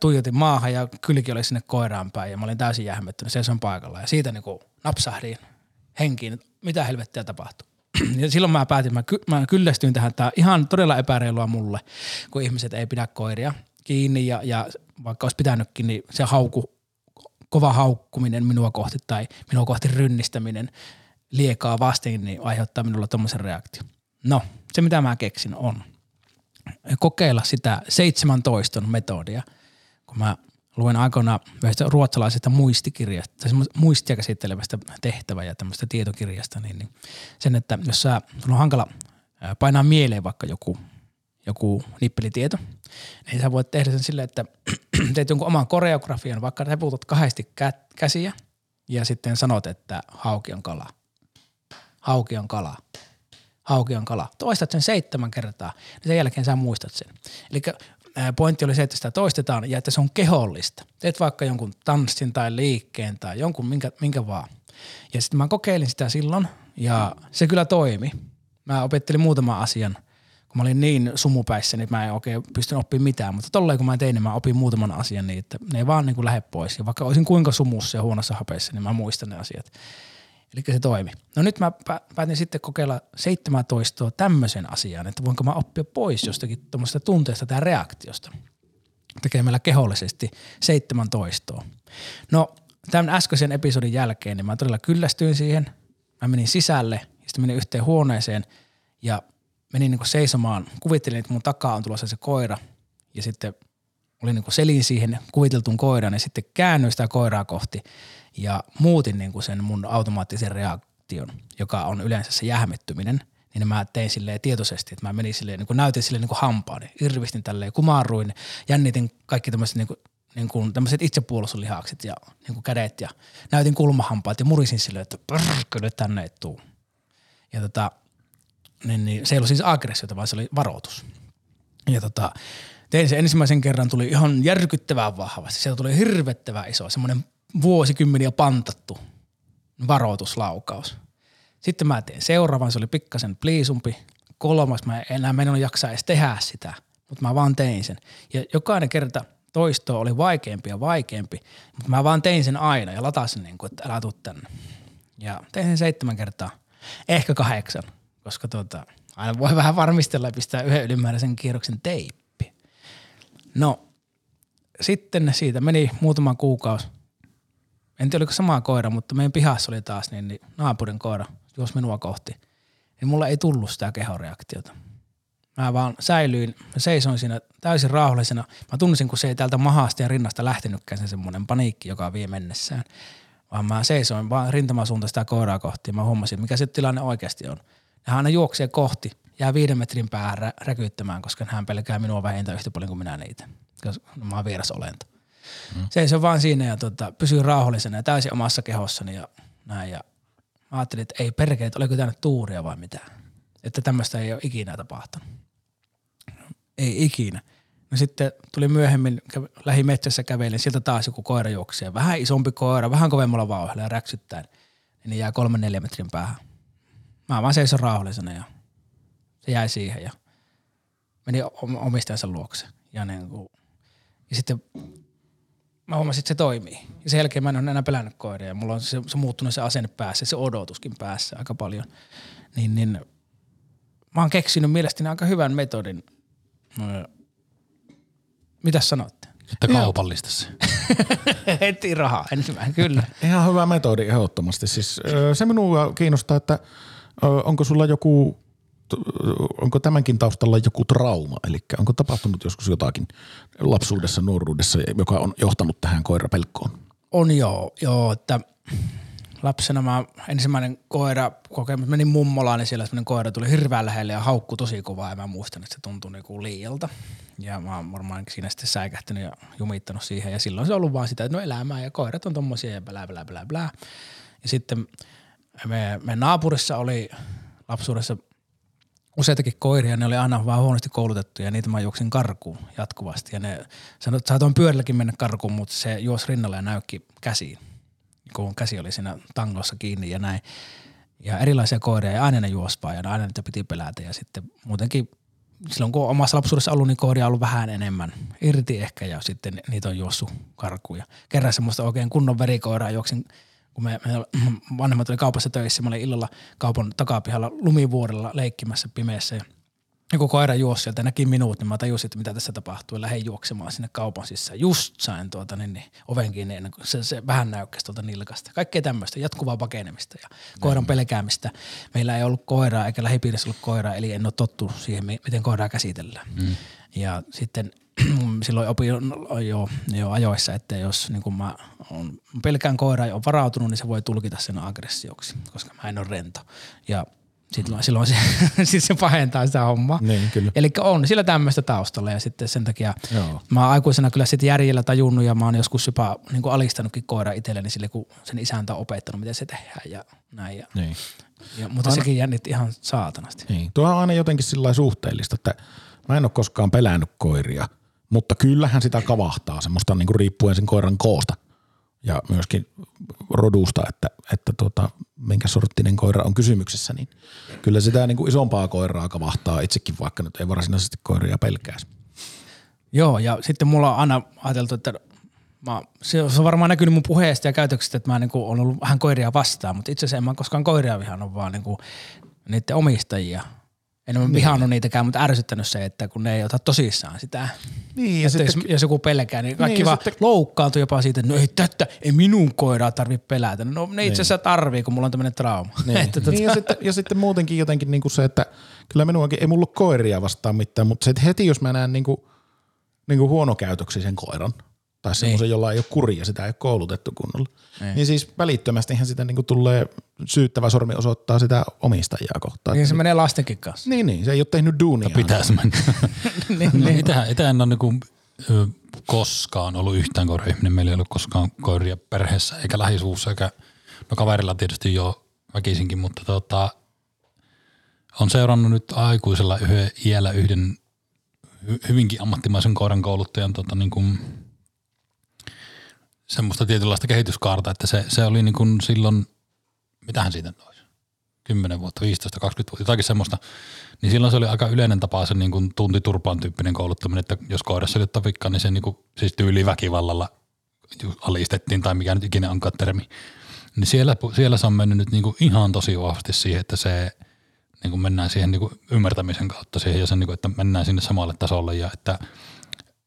tuijotin maahan ja kylki oli sinne koiraan päin ja mä olin täysin jähmettynyt, seison paikalla ja siitä niin napsahdin henkiin, että mitä helvettiä tapahtuu. Ja silloin mä päätin, mä, ky- mä kyllästyin tähän, että ihan todella epäreilua mulle, kun ihmiset ei pidä koiria kiinni ja, ja vaikka olisi pitänytkin, niin se hauku kova haukkuminen minua kohti tai minua kohti rynnistäminen liekaa vastiin, niin aiheuttaa minulla tuommoisen reaktion. No, se mitä mä keksin on kokeilla sitä 17 metodia, kun mä luen aikoina yhdestä ruotsalaisesta muistikirjasta, tai muistia käsittelevästä tehtävä ja tämmöistä tietokirjasta, niin, niin sen, että jos sä, sulla on hankala painaa mieleen vaikka joku, joku nippelitieto, niin sä voit tehdä sen silleen, että teet jonkun oman koreografian, vaikka repuutat kahdesti kä- käsiä ja sitten sanot, että hauki on kala. Hauki on kala. Hauki on kala. Toistat sen seitsemän kertaa, niin sen jälkeen sä muistat sen. Eli pointti oli se, että sitä toistetaan ja että se on kehollista. Teet vaikka jonkun tanssin tai liikkeen tai jonkun minkä, minkä vaan. Ja sitten mä kokeilin sitä silloin ja se kyllä toimi. Mä opettelin muutaman asian, kun mä olin niin sumupäissä, niin mä en oikein pystynyt oppimaan mitään. Mutta tolleen kun mä tein, niin mä opin muutaman asian niin, että ne ei vaan niin kuin lähde pois. Ja vaikka olisin kuinka sumussa ja huonossa hapeissa, niin mä muistan ne asiat. Eli se toimi. No nyt mä päätin sitten kokeilla 17 tämmöisen asian, että voinko mä oppia pois jostakin tuommoista tunteesta tai reaktiosta tekemällä kehollisesti 17. No tämän äskeisen episodin jälkeen niin mä todella kyllästyin siihen. Mä menin sisälle sitten menin yhteen huoneeseen ja menin niin seisomaan. Kuvittelin, että mun takaa on tulossa se koira ja sitten olin niin selin siihen kuviteltuun koiran ja sitten käännyin sitä koiraa kohti – ja muutin niin sen mun automaattisen reaktion, joka on yleensä se jähmettyminen, niin mä tein silleen tietoisesti, että mä menin silleen, niin näytin silleen niin hampaani, irvistin tälleen, kumarruin, jännitin kaikki tämmöiset niin kuin, niin kuin tämmöiset itsepuolustuslihakset ja niin kuin kädet ja näytin kulmahampaat ja murisin silleen, että kyllä tänne ei tuu. Ja tota, niin, niin, se ei ollut siis aggressiota, vaan se oli varoitus. Ja tota, tein sen ensimmäisen kerran, tuli ihan järkyttävää vahvasti. Sieltä tuli hirvettävän iso, semmoinen vuosikymmeniä pantattu varoituslaukaus. Sitten mä tein seuraavan, se oli pikkasen pliisumpi. Kolmas, mä en enää mennyt jaksaa edes tehdä sitä, mutta mä vaan tein sen. Ja jokainen kerta toisto oli vaikeampi ja vaikeampi, mutta mä vaan tein sen aina ja latasin niin kuin, että älä tuu tänne. Ja tein sen seitsemän kertaa, ehkä kahdeksan, koska tuota, aina voi vähän varmistella ja pistää yhden ylimääräisen kierroksen teippi. No, sitten siitä meni muutama kuukausi – en tiedä oliko sama koira, mutta meidän pihassa oli taas niin, niin naapurin koira juosi minua kohti. Niin mulla ei tullut sitä kehoreaktiota. Mä vaan säilyin, mä seisoin siinä täysin rauhallisena. Mä tunnisin, kun se ei täältä mahasta ja rinnasta lähtenytkään se semmoinen paniikki, joka vie mennessään. Vaan mä seisoin vaan rintamasuunta sitä koiraa kohti ja mä huomasin, mikä se tilanne oikeasti on. Ja hän aina juoksee kohti, jää viiden metrin päähän rä- räkyttämään, koska hän pelkää minua vähintään yhtä paljon kuin minä niitä. Koska mä oon vieras olento. Mm. Seisoi vaan siinä ja tota, pysyi rauhallisena ja täysin omassa kehossani ja näin. Ja mä ajattelin, että ei perkeet, oliko tänne tuuria vai mitä. Että tämmöistä ei ole ikinä tapahtunut. Ei ikinä. No sitten tuli myöhemmin, lähi metsässä kävelin, sieltä taas joku koira juoksi. Vähän isompi koira, vähän kovemmalla vauhdilla ja räksyttäen. Niin jäi kolme neljä metrin päähän. Mä vaan seison rauhallisena ja se jäi siihen ja meni omistajansa luokse. Ja, niin kuin, ja sitten mä huomasin, että se toimii. Ja sen jälkeen mä en ole enää pelännyt koiria ja mulla on se, se muuttunut se asenne päässä, se odotuskin päässä aika paljon. Niin, niin mä oon keksinyt mielestäni aika hyvän metodin. Mitä sanotte? Että kaupallista se. Heti rahaa ensimmäinen, kyllä. Ihan hyvä metodi ehdottomasti. Siis, se minua kiinnostaa, että onko sulla joku onko tämänkin taustalla joku trauma, eli onko tapahtunut joskus jotakin lapsuudessa, nuoruudessa, joka on johtanut tähän koirapelkkoon? On joo, joo että lapsena mä ensimmäinen koira kokemus, menin mummolaan, niin siellä semmoinen koira tuli hirveän lähelle ja haukku tosi kovaa ja mä muistan, että se tuntui niinku liialta. Ja mä oon varmaan siinä sitten säikähtänyt ja jumittanut siihen ja silloin se on ollut vaan sitä, että no elämää ja koirat on tommosia ja blää blää blää blää. Ja sitten me, me naapurissa oli lapsuudessa useitakin koiria, ne oli aina vaan huonosti koulutettuja ja niitä mä juoksin karkuun jatkuvasti. Ja ne sanoi, että saatoin pyörälläkin mennä karkuun, mutta se juosi rinnalle ja näykki käsiin, kun käsi oli siinä tangossa kiinni ja näin. Ja erilaisia koiria ja aina ne juospaa ja aina niitä piti pelätä ja sitten muutenkin silloin kun on omassa lapsuudessa ollut, niin koiria on ollut vähän enemmän irti ehkä ja sitten niitä on juossut karkuun. Ja kerran semmoista oikein kunnon verikoiraa juoksin kun me, me vanhemmat oli kaupassa töissä, mä olin illalla kaupan takapihalla lumivuorella leikkimässä pimeässä ja joku koira juosi sieltä, näki minut, niin mä tajusin, että mitä tässä tapahtuu. Ja lähdin juoksemaan sinne kaupan sisään. Just sain tuota, niin, niin, oven kiinni ennen kuin se, se vähän näykkäsi tuolta nilkasta. Kaikkea tämmöistä, jatkuvaa pakenemista ja koiran pelkäämistä. Meillä ei ollut koiraa eikä lähipiirissä ollut koiraa, eli en ole tottu siihen, mi- miten koiraa käsitellään. Mm. Ja sitten silloin opin jo, jo ajoissa, että jos niin kun mä on, pelkään koiraa ja on varautunut, niin se voi tulkita sen aggressioksi, koska mä en ole rento. Ja silloin, silloin se, siis se pahentaa sitä hommaa. Niin. Eli on sillä tämmöistä taustalla ja sitten sen takia Joo. mä oon aikuisena kyllä sitten järjellä tajunnut ja mä oon joskus jopa niin kuin alistanutkin koira itselleni sille, kun sen isäntä on opettanut, miten se tehdään ja näin. Ja, Niin. ja, mutta sekin jännitti ihan saatanasti. Niin. Tuo on aina jotenkin sillä suhteellista, että mä en ole koskaan pelännyt koiria, mutta kyllähän sitä kavahtaa semmoista niin kuin riippuen sen koiran koosta ja myöskin rodusta, että, että tuota, minkä sorttinen koira on kysymyksessä, niin kyllä sitä niin kuin isompaa koiraa kavahtaa itsekin, vaikka nyt ei varsinaisesti koiria pelkäisi. Joo, ja sitten mulla on aina ajateltu, että mä, se on varmaan näkynyt mun puheesta ja käytöksestä, että mä niin on ollut vähän koiria vastaan, mutta itse asiassa en mä koskaan koiria vihannut, vaan niin kuin, niiden omistajia. En ole vihannut niitäkään, mutta ärsyttänyt se, että kun ne ei ota tosissaan sitä. Niin, ja Että jos, jos joku pelkää, niin kaikki niin, vaan sitten... loukkaantui jopa siitä, että no ei tätä, ei minun koiraa tarvitse pelätä. No ne itse asiassa tarvii, kun mulla on tämmöinen trauma. Niin, että, tota, niin ja, sitten, ja sitten muutenkin jotenkin niin kuin se, että kyllä minuakin ei mulla koiria vastaan mitään, mutta se, että heti jos mä näen niin kuin, niin kuin huonokäytöksisen koiran tai semmoisen, Niin. jolla ei ole kuria, sitä ei ole koulutettu kunnolla, niin, niin siis välittömästi sitä niin tulee syyttävä sormi osoittaa sitä omistajaa kohtaan. niin se menee lastenkin kanssa. Niin, niin, se ei ole tehnyt duunia. Pitäisi mennä. niin, No, niin. itse en ole niinku, ö, koskaan ollut yhtään koiraihminen. Meillä ei ollut koskaan koiria perheessä eikä lähisuussa eikä no kaverilla tietysti jo väkisinkin, mutta tota, on seurannut nyt aikuisella yhden, iällä yhden hy- hyvinkin ammattimaisen koiran kouluttajan tota, niin kuin, semmoista tietynlaista kehityskaarta, että se, se oli niin kuin silloin, mitähän siitä olisi, 10 vuotta, 15, 20 vuotta, jotakin semmoista, niin silloin se oli aika yleinen tapa se niin kuin tuntiturpaan tyyppinen kouluttaminen, että jos koirassa oli jotain vikkaa, niin se niin kuin, siis tyyli väkivallalla alistettiin tai mikä nyt ikinä onkaan termi. Niin siellä, siellä se on mennyt nyt niin kuin ihan tosi vahvasti siihen, että se niin kuin mennään siihen niin kuin ymmärtämisen kautta siihen ja sen, niin kuin, että mennään sinne samalle tasolle ja että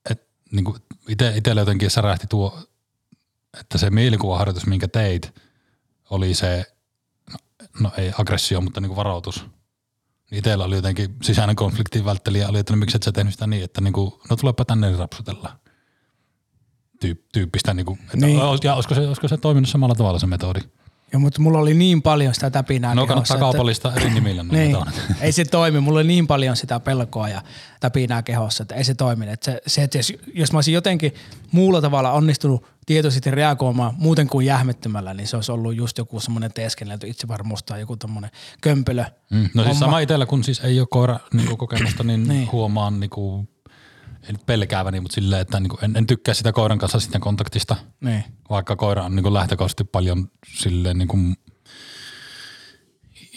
et, niin kuin ite, itselle jotenkin särähti tuo, että se mielikuvaharjoitus, minkä teit, oli se, no, no ei aggressio, mutta niin kuin varoitus. Niin itsellä oli jotenkin sisäinen konfliktin välttelijä, oli, että no, miksi et sä tehnyt sitä niin, että niin kuin, no tulepa tänne niin rapsutellaan. Tyyp, tyyppistä, niin kuin, että niin. ja olisiko se, olisiko se toiminut samalla tavalla se metodi? Ja, mutta mulla oli niin paljon sitä täpinää No kehossa, kannattaa että- kaupallistaa eri nimillä. Niin, ei se toimi. Mulla oli niin paljon sitä pelkoa ja täpinää kehossa, että ei se toimi. Että se, se, että jos, jos mä olisin jotenkin muulla tavalla onnistunut tietoisesti reagoimaan muuten kuin jähmettymällä, niin se olisi ollut just joku semmoinen teeskennelty itsevarmuus tai joku tommonen kömpelö. Mm. No siis homma. sama itsellä, kun siis ei ole koira niin kokemusta, niin, Niin. niin. huomaan niin kuin, en nyt pelkääväni, mutta silleen, että niin en, en, tykkää sitä koiran kanssa sitten kontaktista, Niin. vaikka koira on niin lähtökohtaisesti paljon silleen niin kuin,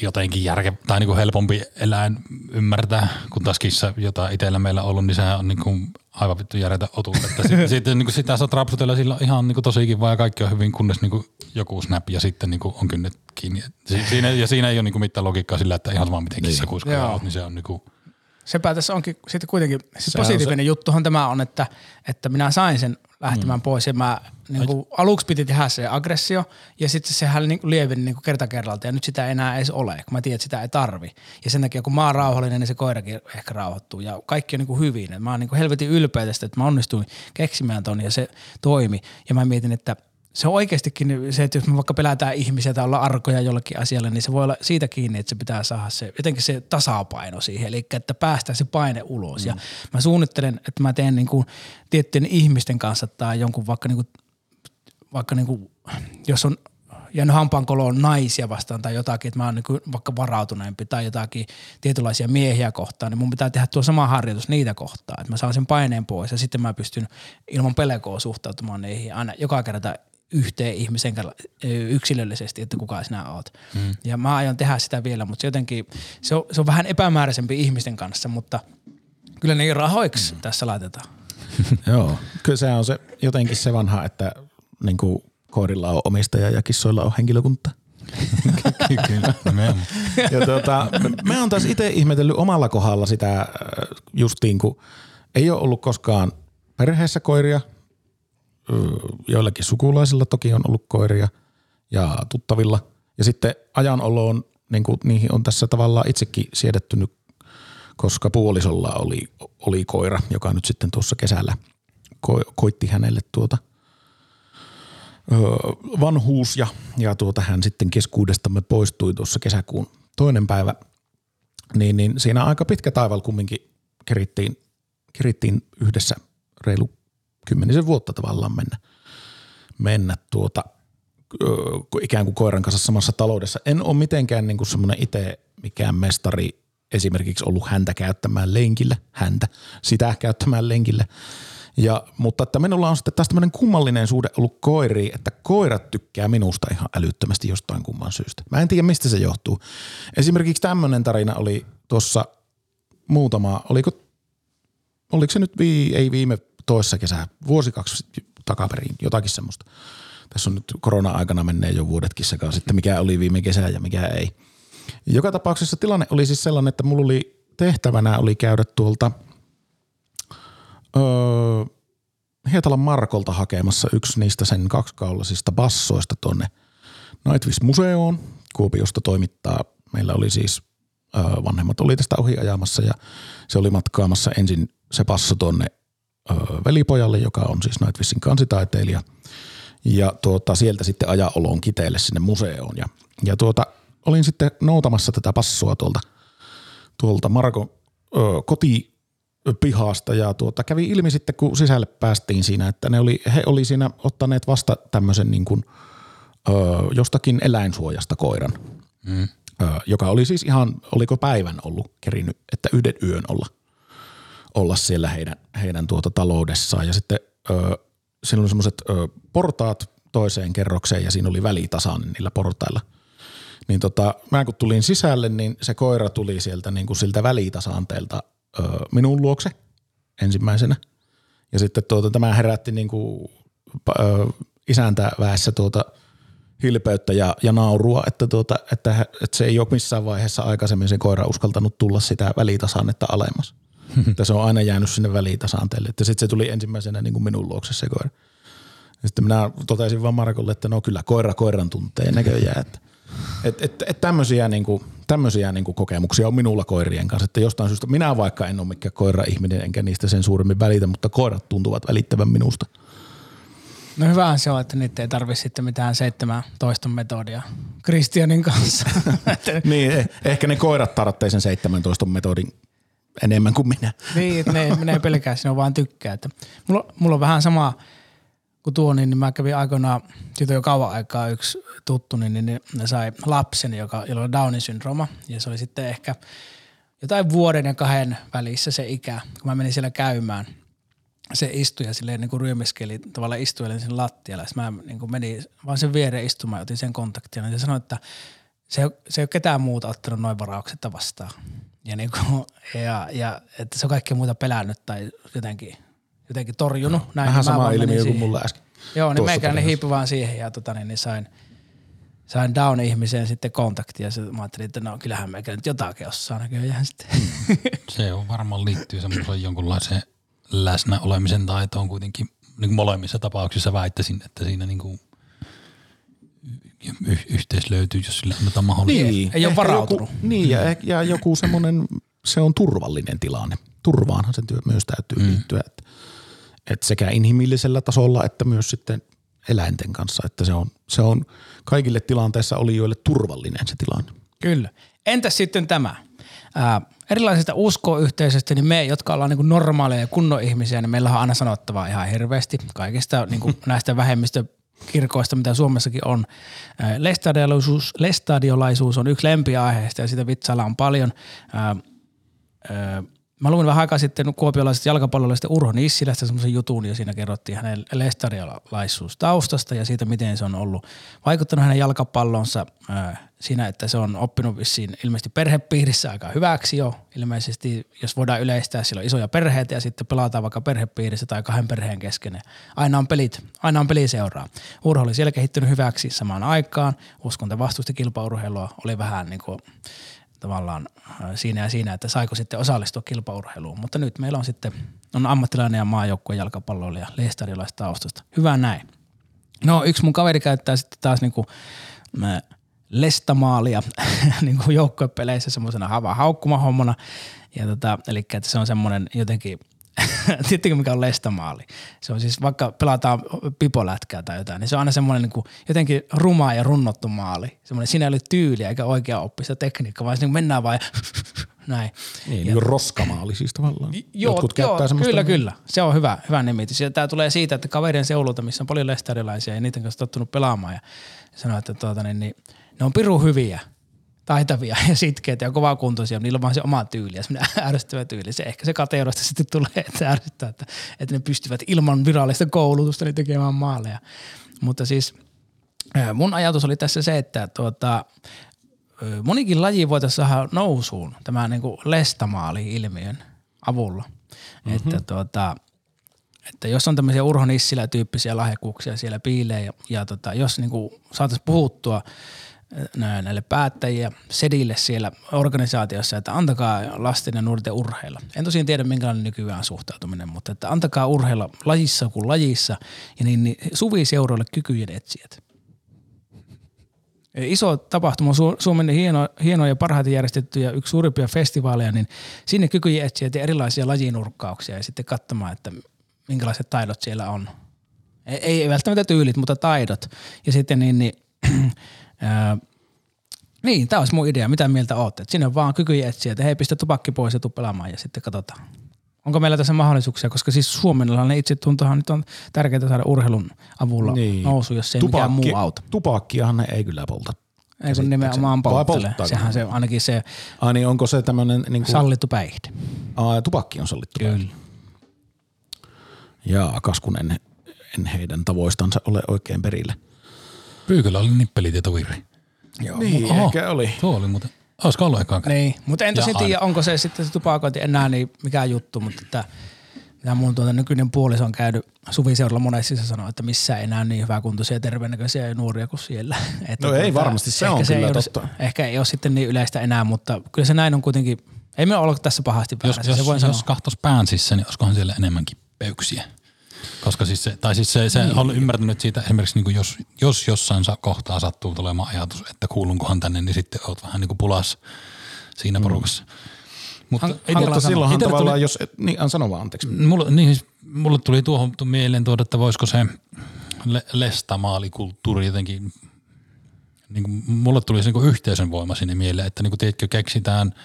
jotenkin järke, tai niin kuin helpompi eläin ymmärtää, kun taas kissa, jota itsellä meillä on ollut, niin sehän on niin kuin aivan vittu järjetä otuus. Että sit, sitten niin kuin sitä saat rapsutella sillä ihan niin kuin tosi kiva ja kaikki on hyvin, kunnes niin kuin joku snap ja sitten niin kuin on kynnet kiinni. Si- Siinä, ja siinä ei ole niin kuin mitään logiikkaa sillä, että ihan sama miten kissa Joo. oot, niin se on niin kuin, Sepä tässä onkin sitten kuitenkin, se Se on positiivinen se. juttuhan tämä on, että, että minä sain sen lähtemään mm. pois ja mä niin kuin, aluksi piti tehdä se aggressio ja sitten sehän niin kuin lieveni niin kuin kerta kerralta ja nyt sitä ei enää edes ole, kun mä tiedän, että sitä ei tarvi. Ja sen takia kun mä oon rauhallinen, niin se koirakin ehkä rauhoittuu ja kaikki on niin kuin hyvin. Et mä oon niin kuin helvetin ylpeä tästä, että mä onnistuin keksimään ton ja se toimi. Ja mä mietin, että se on oikeastikin se, että jos me vaikka pelätään ihmisiä tai olla arkoja jollekin asialle, niin se voi olla siitä kiinni, että se pitää saada se, jotenkin se tasapaino siihen, eli että päästään se paine ulos. Mm. Ja mä suunnittelen, että mä teen niin kuin tiettyjen ihmisten kanssa tai jonkun vaikka, niin kuin, vaikka niin kuin, jos on jäänyt hampaankoloon naisia vastaan tai jotakin, että mä oon niin vaikka varautuneempi tai jotakin tietynlaisia miehiä kohtaan, niin mun pitää tehdä tuo sama harjoitus niitä kohtaan, että mä saan sen paineen pois ja sitten mä pystyn ilman pelkoa suhtautumaan niihin aina joka kerta yhteen ihmisen kanssa yksilöllisesti, että kuka sinä oot. Mm. Ja mä aion tehdä sitä vielä, mutta se jotenkin, se on, se on vähän epämääräisempi ihmisten kanssa, mutta kyllä ne rahoiksi mm. tässä laitetaan. Joo, kyllä se on se jotenkin se vanha, että niin kuin koirilla on omistaja ja kissoilla on henkilökunta. Kyllä. Ja tuota, mä oon taas itse ihmetellyt omalla kohdalla sitä justiin, kun ei ole ollut koskaan perheessä koiria. Joillakin sukulaisilla toki on ollut koiria ja tuttavilla. Ja sitten ajanoloon, niin kuin niihin on tässä tavallaan itsekin siedettynyt, koska puolisolla oli, oli koira, joka nyt sitten tuossa kesällä ko, koitti hänelle tuota ö, vanhuus ja, ja tuota, hän sitten keskuudestamme poistui tuossa kesäkuun toinen päivä, niin, niin siinä aika pitkä taival kumminkin kerittiin, kerittiin yhdessä reilu kymmenisen vuotta tavallaan mennä, mennä tuota, ikään kuin koiran kanssa samassa taloudessa. En ole mitenkään niin kuin semmoinen itse mikään mestari esimerkiksi ollut häntä käyttämään lenkillä, häntä, sitä käyttämään lenkillä. Ja, mutta että minulla on sitten taas tämmöinen kummallinen suhde ollut koiriin, että koirat tykkää minusta ihan älyttömästi jostain kumman syystä. Mä en tiedä, mistä se johtuu. Esimerkiksi tämmöinen tarina oli tuossa muutama, oliko, oliko se nyt vii, ei viime toissa kesä, vuosi kaksi takaperin, jotakin semmoista. Tässä on nyt korona-aikana menneet jo vuodetkin sekaan sitten, mikä oli viime kesä ja mikä ei. Joka tapauksessa tilanne oli siis sellainen, että mulla oli tehtävänä oli käydä tuolta öö, Hietalan Markolta hakemassa yksi niistä sen kaksikaullisista bassoista tonne Nightwish-museoon. Kuopiosta toimittaa. Meillä oli siis öö, vanhemmat oli tästä ohi ajamassa ja se oli matkaamassa ensin se basso tonne öö, velipojalle, joka on siis Nightwishin kansitaiteilija. Ja tuota, sieltä sitten aja oloon kiteelle sinne museoon. Ja, ja tuota, olin sitten noutamassa tätä passoa tuolta, tuolta Marko ö, kotipihasta ja tuota, kävi ilmi sitten, kun sisälle päästiin siinä, että ne oli, he oli siinä ottaneet vasta tämmöisen niin kuin, ö, jostakin eläinsuojasta koiran, mm. ö, joka oli siis ihan, oliko päivän ollut kerinyt, että yhden yön olla, olla siellä heidän, heidän tuota taloudessaan ja sitten ö, siinä oli semmoiset portaat toiseen kerrokseen ja siinä oli välitasainen niillä portailla – niin tota, mä kun tulin sisälle, niin se koira tuli sieltä niin kuin siltä välitasanteelta ö, minun luokse ensimmäisenä. Ja sitten tuota, tämä herätti niin kuin, ö, isäntä väessä tuota hilpeyttä ja, ja naurua, että, tuota, että, että, se ei ole missään vaiheessa aikaisemmin se koira uskaltanut tulla sitä välitasannetta alemmas. että se on aina jäänyt sinne välitasanteelle. Että sitten se tuli ensimmäisenä niin kuin minun luokse se koira. Ja sitten minä totesin vaan Markolle, että no kyllä koira koiran tuntee näköjään. Että et, et, et tämmöisiä, niinku, tämmöisiä niinku kokemuksia on minulla koirien kanssa, että jostain syystä minä vaikka en ole mikään koira-ihminen enkä niistä sen suuremmin välitä, mutta koirat tuntuvat välittävän minusta. No hyvähän se on, että niitä ei tarvitse sitten mitään 17 metodia Kristianin kanssa. niin, eh, ehkä ne koirat tarvitsee sen 17 metodin enemmän kuin minä. niin, ne menee pelkää, sinä vaan tykkää. Että mulla, mulla on vähän sama – kun tuo, niin mä kävin aikoinaan, siitä jo kauan aikaa yksi tuttu, niin, niin ne sai lapsen, joka, jolla oli Downin syndrooma. Ja se oli sitten ehkä jotain vuoden ja kahden välissä se ikä, kun mä menin siellä käymään. Se istui ja silleen niin kuin ryömiskeli, tavallaan istuilin sen lattialla. Sitten mä niin kuin menin vaan sen viereen istumaan ja otin sen kontaktia. Ja sanoin, että se, se ei ole ketään muuta ottanut noin varauksetta vastaan. Ja, niin kuin, ja, ja että se on kaikkea muuta pelännyt tai jotenkin jotenkin torjunut. Näin, Vähän sama ilmiö kuin mulla äsken. Joo, niin meikäläinen hiipui vaan siihen ja tota, niin, niin sain, sain down-ihmiseen sitten kontaktia. Ja mä ajattelin, että no kyllähän meikä nyt jotakin osaa näköjään sitten. Se on varmaan liittyy semmoiseen jonkunlaiseen läsnä olemisen taitoon kuitenkin. Niin kuin molemmissa tapauksissa väittäisin, että siinä niin kuin yhteys löytyy, jos sillä annetaan mahdollisuus. Niin, ei ole varautunut. Joku, niin, ja, ja joku semmoinen, se on turvallinen tilanne. Turvaanhan se työ myös täytyy mm. liittyä. Että että sekä inhimillisellä tasolla että myös sitten eläinten kanssa, että se on, se on kaikille tilanteessa olijoille turvallinen se tilanne. Kyllä. Entäs sitten tämä? Ää, erilaisista uskoyhteisöistä, niin me, jotka ollaan niin normaaleja ja kunnon ihmisiä, niin meillä on aina sanottavaa ihan hirveästi kaikista niin näistä vähemmistökirkoista, mitä Suomessakin on. Lestadiolaisuus, lestadiolaisuus on yksi lempiaiheista ja sitä vitsailla on paljon. Ää, ää, Mä luin vähän aikaa sitten kuopiolaisesta jalkapallollisesta Urho Nissilästä semmoisen jutun ja siinä kerrottiin hänen lestarialaisuustaustasta ja siitä, miten se on ollut vaikuttanut hänen jalkapallonsa ää, siinä, että se on oppinut vissiin ilmeisesti perhepiirissä aika hyväksi jo. Ilmeisesti, jos voidaan yleistää, sillä on isoja perheitä ja sitten pelataan vaikka perhepiirissä tai kahden perheen kesken. Aina on pelit, aina on peliseuraa. Urho oli siellä kehittynyt hyväksi samaan aikaan. Uskonta vastusti kilpaurheilua, oli vähän niin kuin tavallaan siinä ja siinä, että saiko sitten osallistua kilpaurheiluun. Mutta nyt meillä on sitten on ammattilainen ja maajoukkueen lestarilaista taustasta. Hyvä näin. No yksi mun kaveri käyttää sitten taas niinku lestamaalia niinku joukkuepeleissä semmoisena haukkumahommana. Ja tota, eli että se on semmoinen jotenkin – Tiedättekö mikä on lestamaali? Se on siis vaikka pelataan pipolätkää tai jotain, niin se on aina semmoinen niin kuin jotenkin ruma ja runnottu maali. Semmoinen, siinä ei ole tyyliä eikä oikea oppista tekniikkaa, vaan niin mennään vain näin. Niin, ja, niin roskamaali siis tavallaan. Joo, Jotkut joo kyllä, kyllä. Se on hyvä, hyvä nimitys. Ja tämä tulee siitä, että kaverien seululta, missä on paljon lestarilaisia ja niiden kanssa tottunut pelaamaan ja sanoo, että tuota, niin, niin, ne on piru hyviä – taitavia ja sitkeitä ja kovakuntoisia, niillä on vaan se oma tyyli ja semmoinen ärsyttävä tyyli. Se ehkä se kateudesta sitten tulee, että se ärsyttää, että, että ne pystyvät ilman virallista koulutusta niin tekemään maaleja. Mutta siis mun ajatus oli tässä se, että tuota, monikin laji voitaisiin saada nousuun tämän niin lestamaali-ilmiön avulla. Mm-hmm. Että, tuota, että jos on tämmöisiä Urho Nissilä-tyyppisiä lahjakkuuksia siellä piilee ja, ja tota, jos niin saataisiin puhuttua – näille päättäjiä sedille siellä organisaatiossa, että antakaa lasten ja nuorten urheilla. En tosiaan tiedä, minkälainen nykyään suhtautuminen, mutta että antakaa urheilla lajissa kuin lajissa ja niin, niin suviseuroille kykyjen etsijät. Iso tapahtuma, Suomen hieno, hieno ja parhaiten järjestetty ja yksi suurimpia festivaaleja, niin sinne kykyjen etsijät ja erilaisia lajinurkkauksia ja sitten katsomaan, että minkälaiset taidot siellä on. Ei, ei välttämättä tyylit, mutta taidot. Ja sitten niin, niin Niin, tämä olisi mun idea. Mitä mieltä olette? Sinne on vaan kykyjä etsiä, että hei, pistä tupakki pois ja tuu pelaamaan ja sitten katsotaan. Onko meillä tässä mahdollisuuksia, koska siis suomalainen itsetuntohan nyt on tärkeää saada urheilun avulla niin. nousu, jos ei Tupakki, mikään muu auta. Tupakkiahan ei kyllä polta. Ei kun nimenomaan polttele. Sehän se ainakin se Ai niin, onko se tämmöinen niin kuin... sallittu päihde. Aa, tupakki on sallittu Kyllä. Päihde. Jaa, kaskun en, en heidän tavoistansa ole oikein perille. Pyykölä oli nippelitietovirri. Joo, niin, oho, ehkä oli. Tuo oli muuten. Olisiko ollut ekaan Niin, mutta en tosi tiedä, onko se sitten se tupakointi enää niin mikä juttu, mutta että mitä mun tuota nykyinen puoliso on käynyt suviseuralla monesti se sanoo, että missä ei enää niin hyvä kuntoisia terveenäköisiä ja nuoria kuin siellä. Että no ei tuota, varmasti, se on se kyllä ei totta. ehkä ei ole sitten niin yleistä enää, mutta kyllä se näin on kuitenkin, ei me ole tässä pahasti väärässä. Jos, jos, jos kahtos päänsissä, niin olisikohan siellä enemmänkin peyksiä? Koska siis se, tai siis se, se niin. on ymmärtänyt siitä esimerkiksi, niin kuin jos, jos jossain kohtaa sattuu tulemaan ajatus, että kuulunkohan tänne, niin sitten oot vähän niin kuin pulas siinä mm. porukassa. Mutta, Han, mutta silloinhan tavallaan, tuli, jos, niin sano vaan anteeksi. Mulle, niin, siis mulle tuli tuohon mieleen tuoda, että voisiko se le, lestamaalikulttuuri jotenkin, niin kuin, mulle tuli se niin yhteisön voima sinne mieleen, että niin kuin, tiedätkö, keksitään –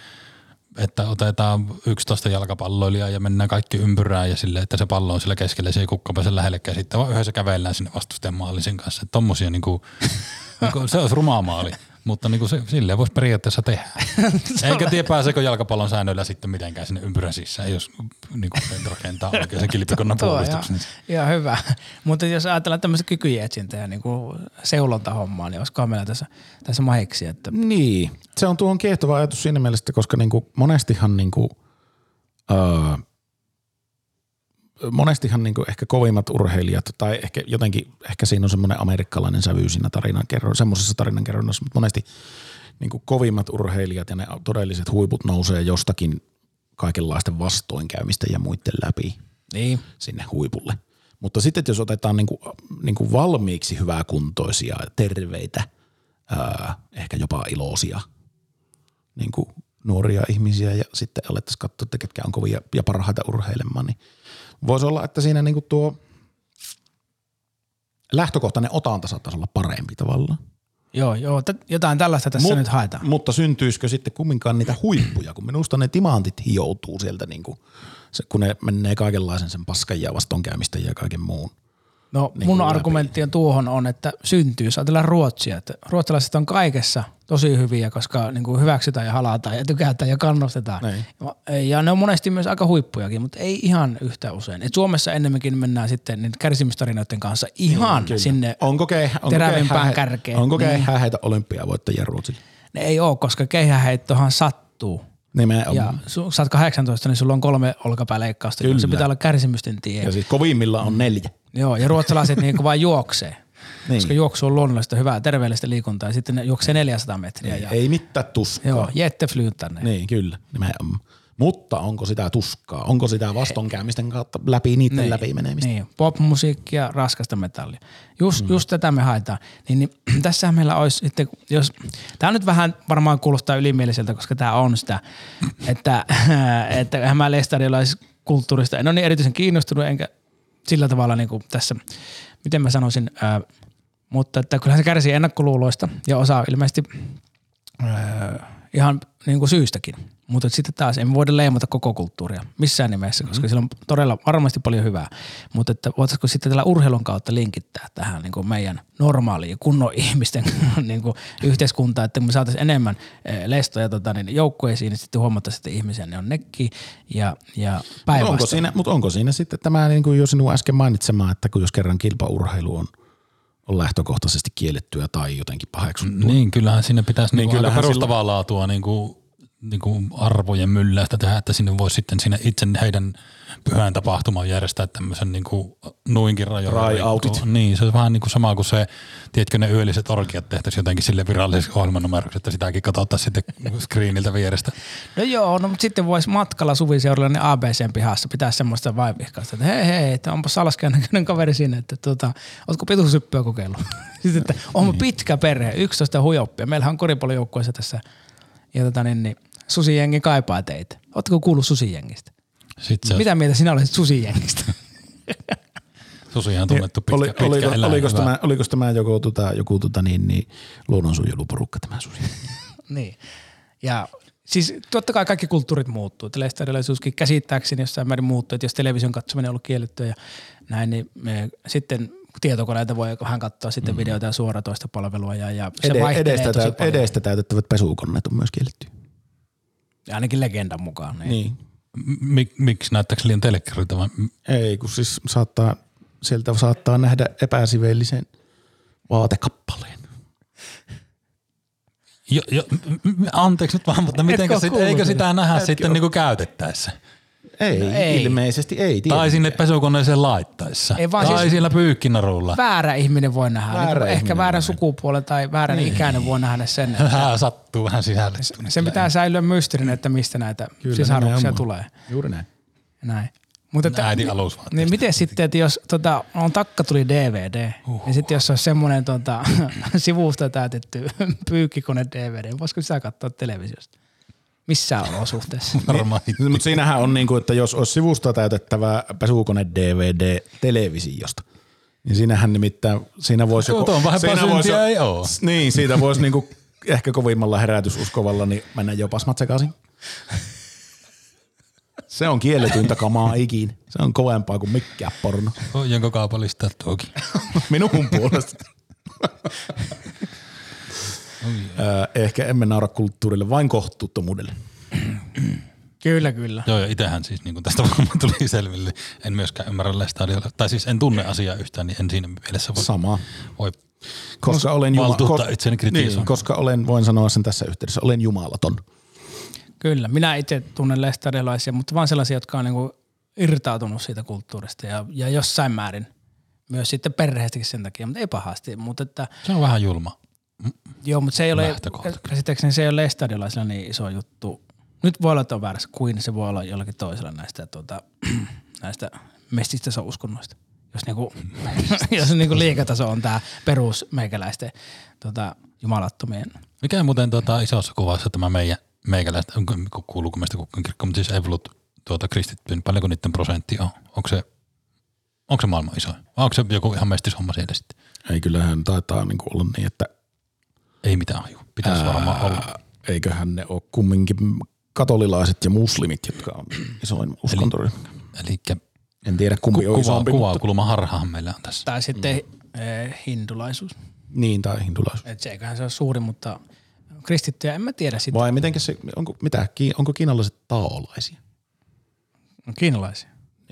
että otetaan 11 jalkapalloilijaa ja mennään kaikki ympyrään ja sille, että se pallo on sillä keskellä, se ei kukka pääse lähellekään. Sitten vaan yhdessä kävellään sinne vastustajan maalisen kanssa. Että tommosia niinku, niinku, se olisi rumaa maali. Mutta niin kuin se, silleen voisi periaatteessa tehdä. Enkä tiedä pääseekö jalkapallon säännöillä sitten mitenkään sinne ympyrän sisään, jos niin kuin rakentaa oikein sen kilpikonnan puolustuksen. Ihan, hyvä. Mutta jos ajatellaan tämmöistä kykyjen etsintää ja niin kuin seulontahommaa, niin olisiko meillä tässä, tässä mahiksi? Että... Niin, se on tuon kiehtova ajatus siinä mielessä, koska niin kuin monestihan niin kuin, öö, monestihan niin ehkä kovimmat urheilijat, tai ehkä jotenkin, ehkä siinä on semmoinen amerikkalainen sävy siinä tarinankerron, semmoisessa tarinankerronnassa, mutta monesti niin kovimmat urheilijat ja ne todelliset huiput nousee jostakin kaikenlaisten vastoinkäymistä ja muiden läpi niin. sinne huipulle. Mutta sitten jos otetaan niin kuin, niin kuin valmiiksi hyväkuntoisia, terveitä, ää, ehkä jopa iloisia niin kuin nuoria ihmisiä ja sitten alettaisiin katsoa, että ketkä on kovia ja parhaita urheilemaan, niin Voisi olla, että siinä niinku tuo lähtökohtainen otanta saattaisi olla parempi tavallaan. Joo, joo, jotain tällaista tässä Mut, nyt haetaan. Mutta syntyisikö sitten kumminkaan niitä huippuja, kun minusta ne timantit hioutuu sieltä, niin kuin, se, kun ne menee kaikenlaisen sen paskan ja vastoinkäymistä ja kaiken muun. No niin mun argumentti tuohon on, että syntyy, jos ajatellaan Ruotsia, että ruotsalaiset on kaikessa tosi hyviä, koska niin kuin hyväksytään ja halataan ja tykätään ja kannustetaan. Niin. Ja ne on monesti myös aika huippujakin, mutta ei ihan yhtä usein. Et Suomessa ennemminkin mennään sitten niin kärsimystarinoiden kanssa ihan Kyllä. sinne onko ke, onko terävimpään keihää- kärkeen. Onko Niin. keihää heitä olympiavoittajia Ruotsille? Ne ei ole, koska keihäheittohan sattuu. Nimenomaan. Ja su, sä oot 18, niin sulla on kolme olkapääleikkausta. Kyllä. Se pitää olla kärsimysten tie. ja siis kovimmilla on neljä. Joo, ja ruotsalaiset niin vaan juoksee. Niin. Koska juoksu on luonnollista, hyvää, terveellistä liikuntaa. Ja sitten ne juoksee 400 metriä. Ja, Ei mitään tuskaa. joo, jätteflyyntanne. Niin, kyllä. Nimenomaan. Mutta onko sitä tuskaa? Onko sitä vastonkäymisten kautta läpi niiden niin. läpi menemistä? Niin, popmusiikkia, raskasta metallia. Just, mm. just tätä me haetaan. Niin, niin tässähän meillä olisi sitten, jos, tämä nyt vähän varmaan kuulostaa ylimieliseltä, koska tämä on sitä, että, että hämäläistadiolaiskulttuurista en ole niin erityisen kiinnostunut, enkä sillä tavalla niin kuin tässä, miten mä sanoisin, ää, mutta että kyllähän se kärsii ennakkoluuloista ja osaa ilmeisesti ää, ihan niin kuin syystäkin. Mutta sitten taas emme voida leimata koko kulttuuria missään nimessä, koska sillä on todella varmasti paljon hyvää. Mutta että voitaisiko sitten tällä urheilun kautta linkittää tähän niin kuin meidän normaaliin kunnon ihmisten niin kuin yhteiskuntaan, että me saataisiin enemmän eh, lestoja tota, niin joukkueisiin, niin sitten huomattaisiin, että ihmisiä ne on nekki ja, ja Mutta onko, siinä, mutta onko siinä sitten tämä, niin kuin jo sinun äsken mainitsemaan, että kun jos kerran kilpaurheilu on, on lähtökohtaisesti kiellettyä tai jotenkin paheksuttua. Niin, kyllähän sinne pitäisi Niin niin aika perustavaa laatua niin kuin, niin kuin arvojen myllästä tehdä, että sinne voisi sitten sinne itse heidän pyhän tapahtuman järjestää tämmöisen niin kuin nuinkin rikkoa. Niin, se on vähän niin kuin sama kuin se, tiedätkö ne yölliset orgiat tehtäisiin jotenkin sille viralliseksi ohjelmanumeroksi, että sitäkin katsottaisiin sitten screeniltä vierestä. No joo, no mutta sitten voisi matkalla suviseuralla niin ABCn pihassa pitää semmoista vaivihkausta, että hei hei, että onpa salaskeen näköinen kaveri sinne, että tota, ootko pituushyppyä kokeillut? Sitten, että on pitkä perhe, 11 huijoppia. Meillähän on koripallojoukkueessa tässä ja tota niin, niin susijengi kaipaa teitä. Ootko kuullut susijengistä? Sitten se Mitä mieltä sinä olisit susijengistä? Susihan tunnettu pitkä, Oli, pitkä oliko, eläin. oliko, hyvä. tämä, oliko tämä joku, tota, joku tota, niin, niin, luonnonsuojeluporukka tämä susi? niin. Ja siis totta kai kaikki kulttuurit muuttuu. Telestadiolaisuuskin käsittääkseni jossain määrin muuttuu, että jos television katsominen on ollut kiellettyä ja näin, niin me, sitten tietokoneita voi hän katsoa sitten videoita ja suoratoista palvelua ja, ja se Ede, edestä, tosi täyt, edestä täytettävät pesukoneet on myös kielletty. Ja ainakin legendan mukaan. Niin. Niin. Mik, miksi näyttääkö liian telekkarilta vai Ei, kun siis saattaa, sieltä saattaa nähdä epäsiveellisen vaatekappaleen. Jo, jo, anteeksi nyt vaan, mutta mitenkö oo sit, eikö sitä? nähdä sitten niinku käytettäessä? Ei, No ei. ei, ilmeisesti ei. Tai tietenkään. sinne pesukoneeseen laittaessa. Ei vaan tai siis- siellä pyykkinarulla. Väärä ihminen voi nähdä. Väärä niin, ehkä voi. sukupuolen tai väärän niin. ikäinen voi nähdä sen. Vähän sattuu vähän sisälle. Sen pitää säilyä mysteerinä, että mistä näitä Kyllä, sisaruksia tulee. Juuri näin. Näin. Mutta että, Äidin alusvaatteista. Niin miten sitten, että jos tota, on takka tuli DVD, uh. niin sitten jos olisi semmoinen tota, sivusta täytetty pyykkikone DVD, voisiko sitä katsoa televisiosta? Missään olosuhteessa. Varmaan Mutta Niin, siinähän on niinku, että jos olisi sivusta täytettävä pesukone DVD televisiosta, niin siinähän nimittäin, siinä voisi Tuo on vähempää siinä voisi- ei oo. Niin, siitä voisi niinku ehkä kovimmalla herätysuskovalla niin mennä jopa pasmat sekaisin. Se on kielletyntä kamaa ikin. Se on kovempaa kuin mikään porno. Jonka kaupallista tuokin. Minun puolesta. Ö, Ehkä emme naura kulttuurille, vain kohtuuttomuudelle. kyllä, kyllä. Joo, ja itsehän siis niin kuin tästä varmaan tuli selville. En myöskään ymmärrä Lestadiolla. Tai siis en tunne asiaa yhtään, niin en siinä mielessä voi, Sama. voi Koska olen, juma- kritisoimaan. niin, koska olen, voin sanoa sen tässä yhteydessä, olen jumalaton. Kyllä. Minä itse tunnen lestadiolaisia, mutta vaan sellaisia, jotka on niinku irtautunut siitä kulttuurista ja, ja jossain määrin myös sitten perheestäkin sen takia, mutta ei pahasti. Mutta että, Se on vähän julma. Joo, mutta se ei ole, käsittääkseni se ei ole lestadiolaisilla niin iso juttu. Nyt voi olla, että on väärässä kuin se voi olla jollakin toisella näistä, tuota, näistä mestistä uskonnoista. Jos, niinku, jos niinku liikataso on tämä perus meikäläisten tota, jumalattomien Mikä muuten tuota, isossa kuvassa tämä meidän meikäläistä, kuuluuko meistä kukaan kirkko, mutta siis Evolut tuota, kristittyyn, paljonko niiden prosentti on? Onko se, onko se maailman iso? Vai onko se joku ihan mestishomma siellä sitten? Ei kyllähän taitaa niin olla niin, että Ei mitään haju. Pitäisi varmaan olla. ää, eiköhän ne ole kumminkin katolilaiset ja muslimit, jotka on isoin uskontoryhmä. Eli En tiedä kumpi on kuva, isompi, kuva, mutta kulma harhahan meillä on tässä. Tai sitten mm. hindulaisuus. niin tai hindulaisuus. Et se eiköhän se ole suuri, mutta kristittyjä, en mä tiedä sitä. Vai mitenkä se, onko, mitä, onko kiinalaiset taolaisia? Kiinalaisia.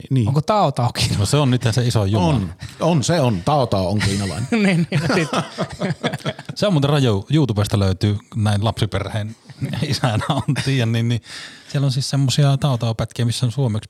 Niin. Onko Tao Tao kiinalaisia? No se on nyt se iso jumala. on, on, se on. Tao Tao on kiinalainen. niin, niin, no Se on muuten raju, YouTubesta löytyy näin lapsiperheen isänä on tiedän, niin, niin siellä on siis semmoisia tautaupätkiä, missä on suomeksi,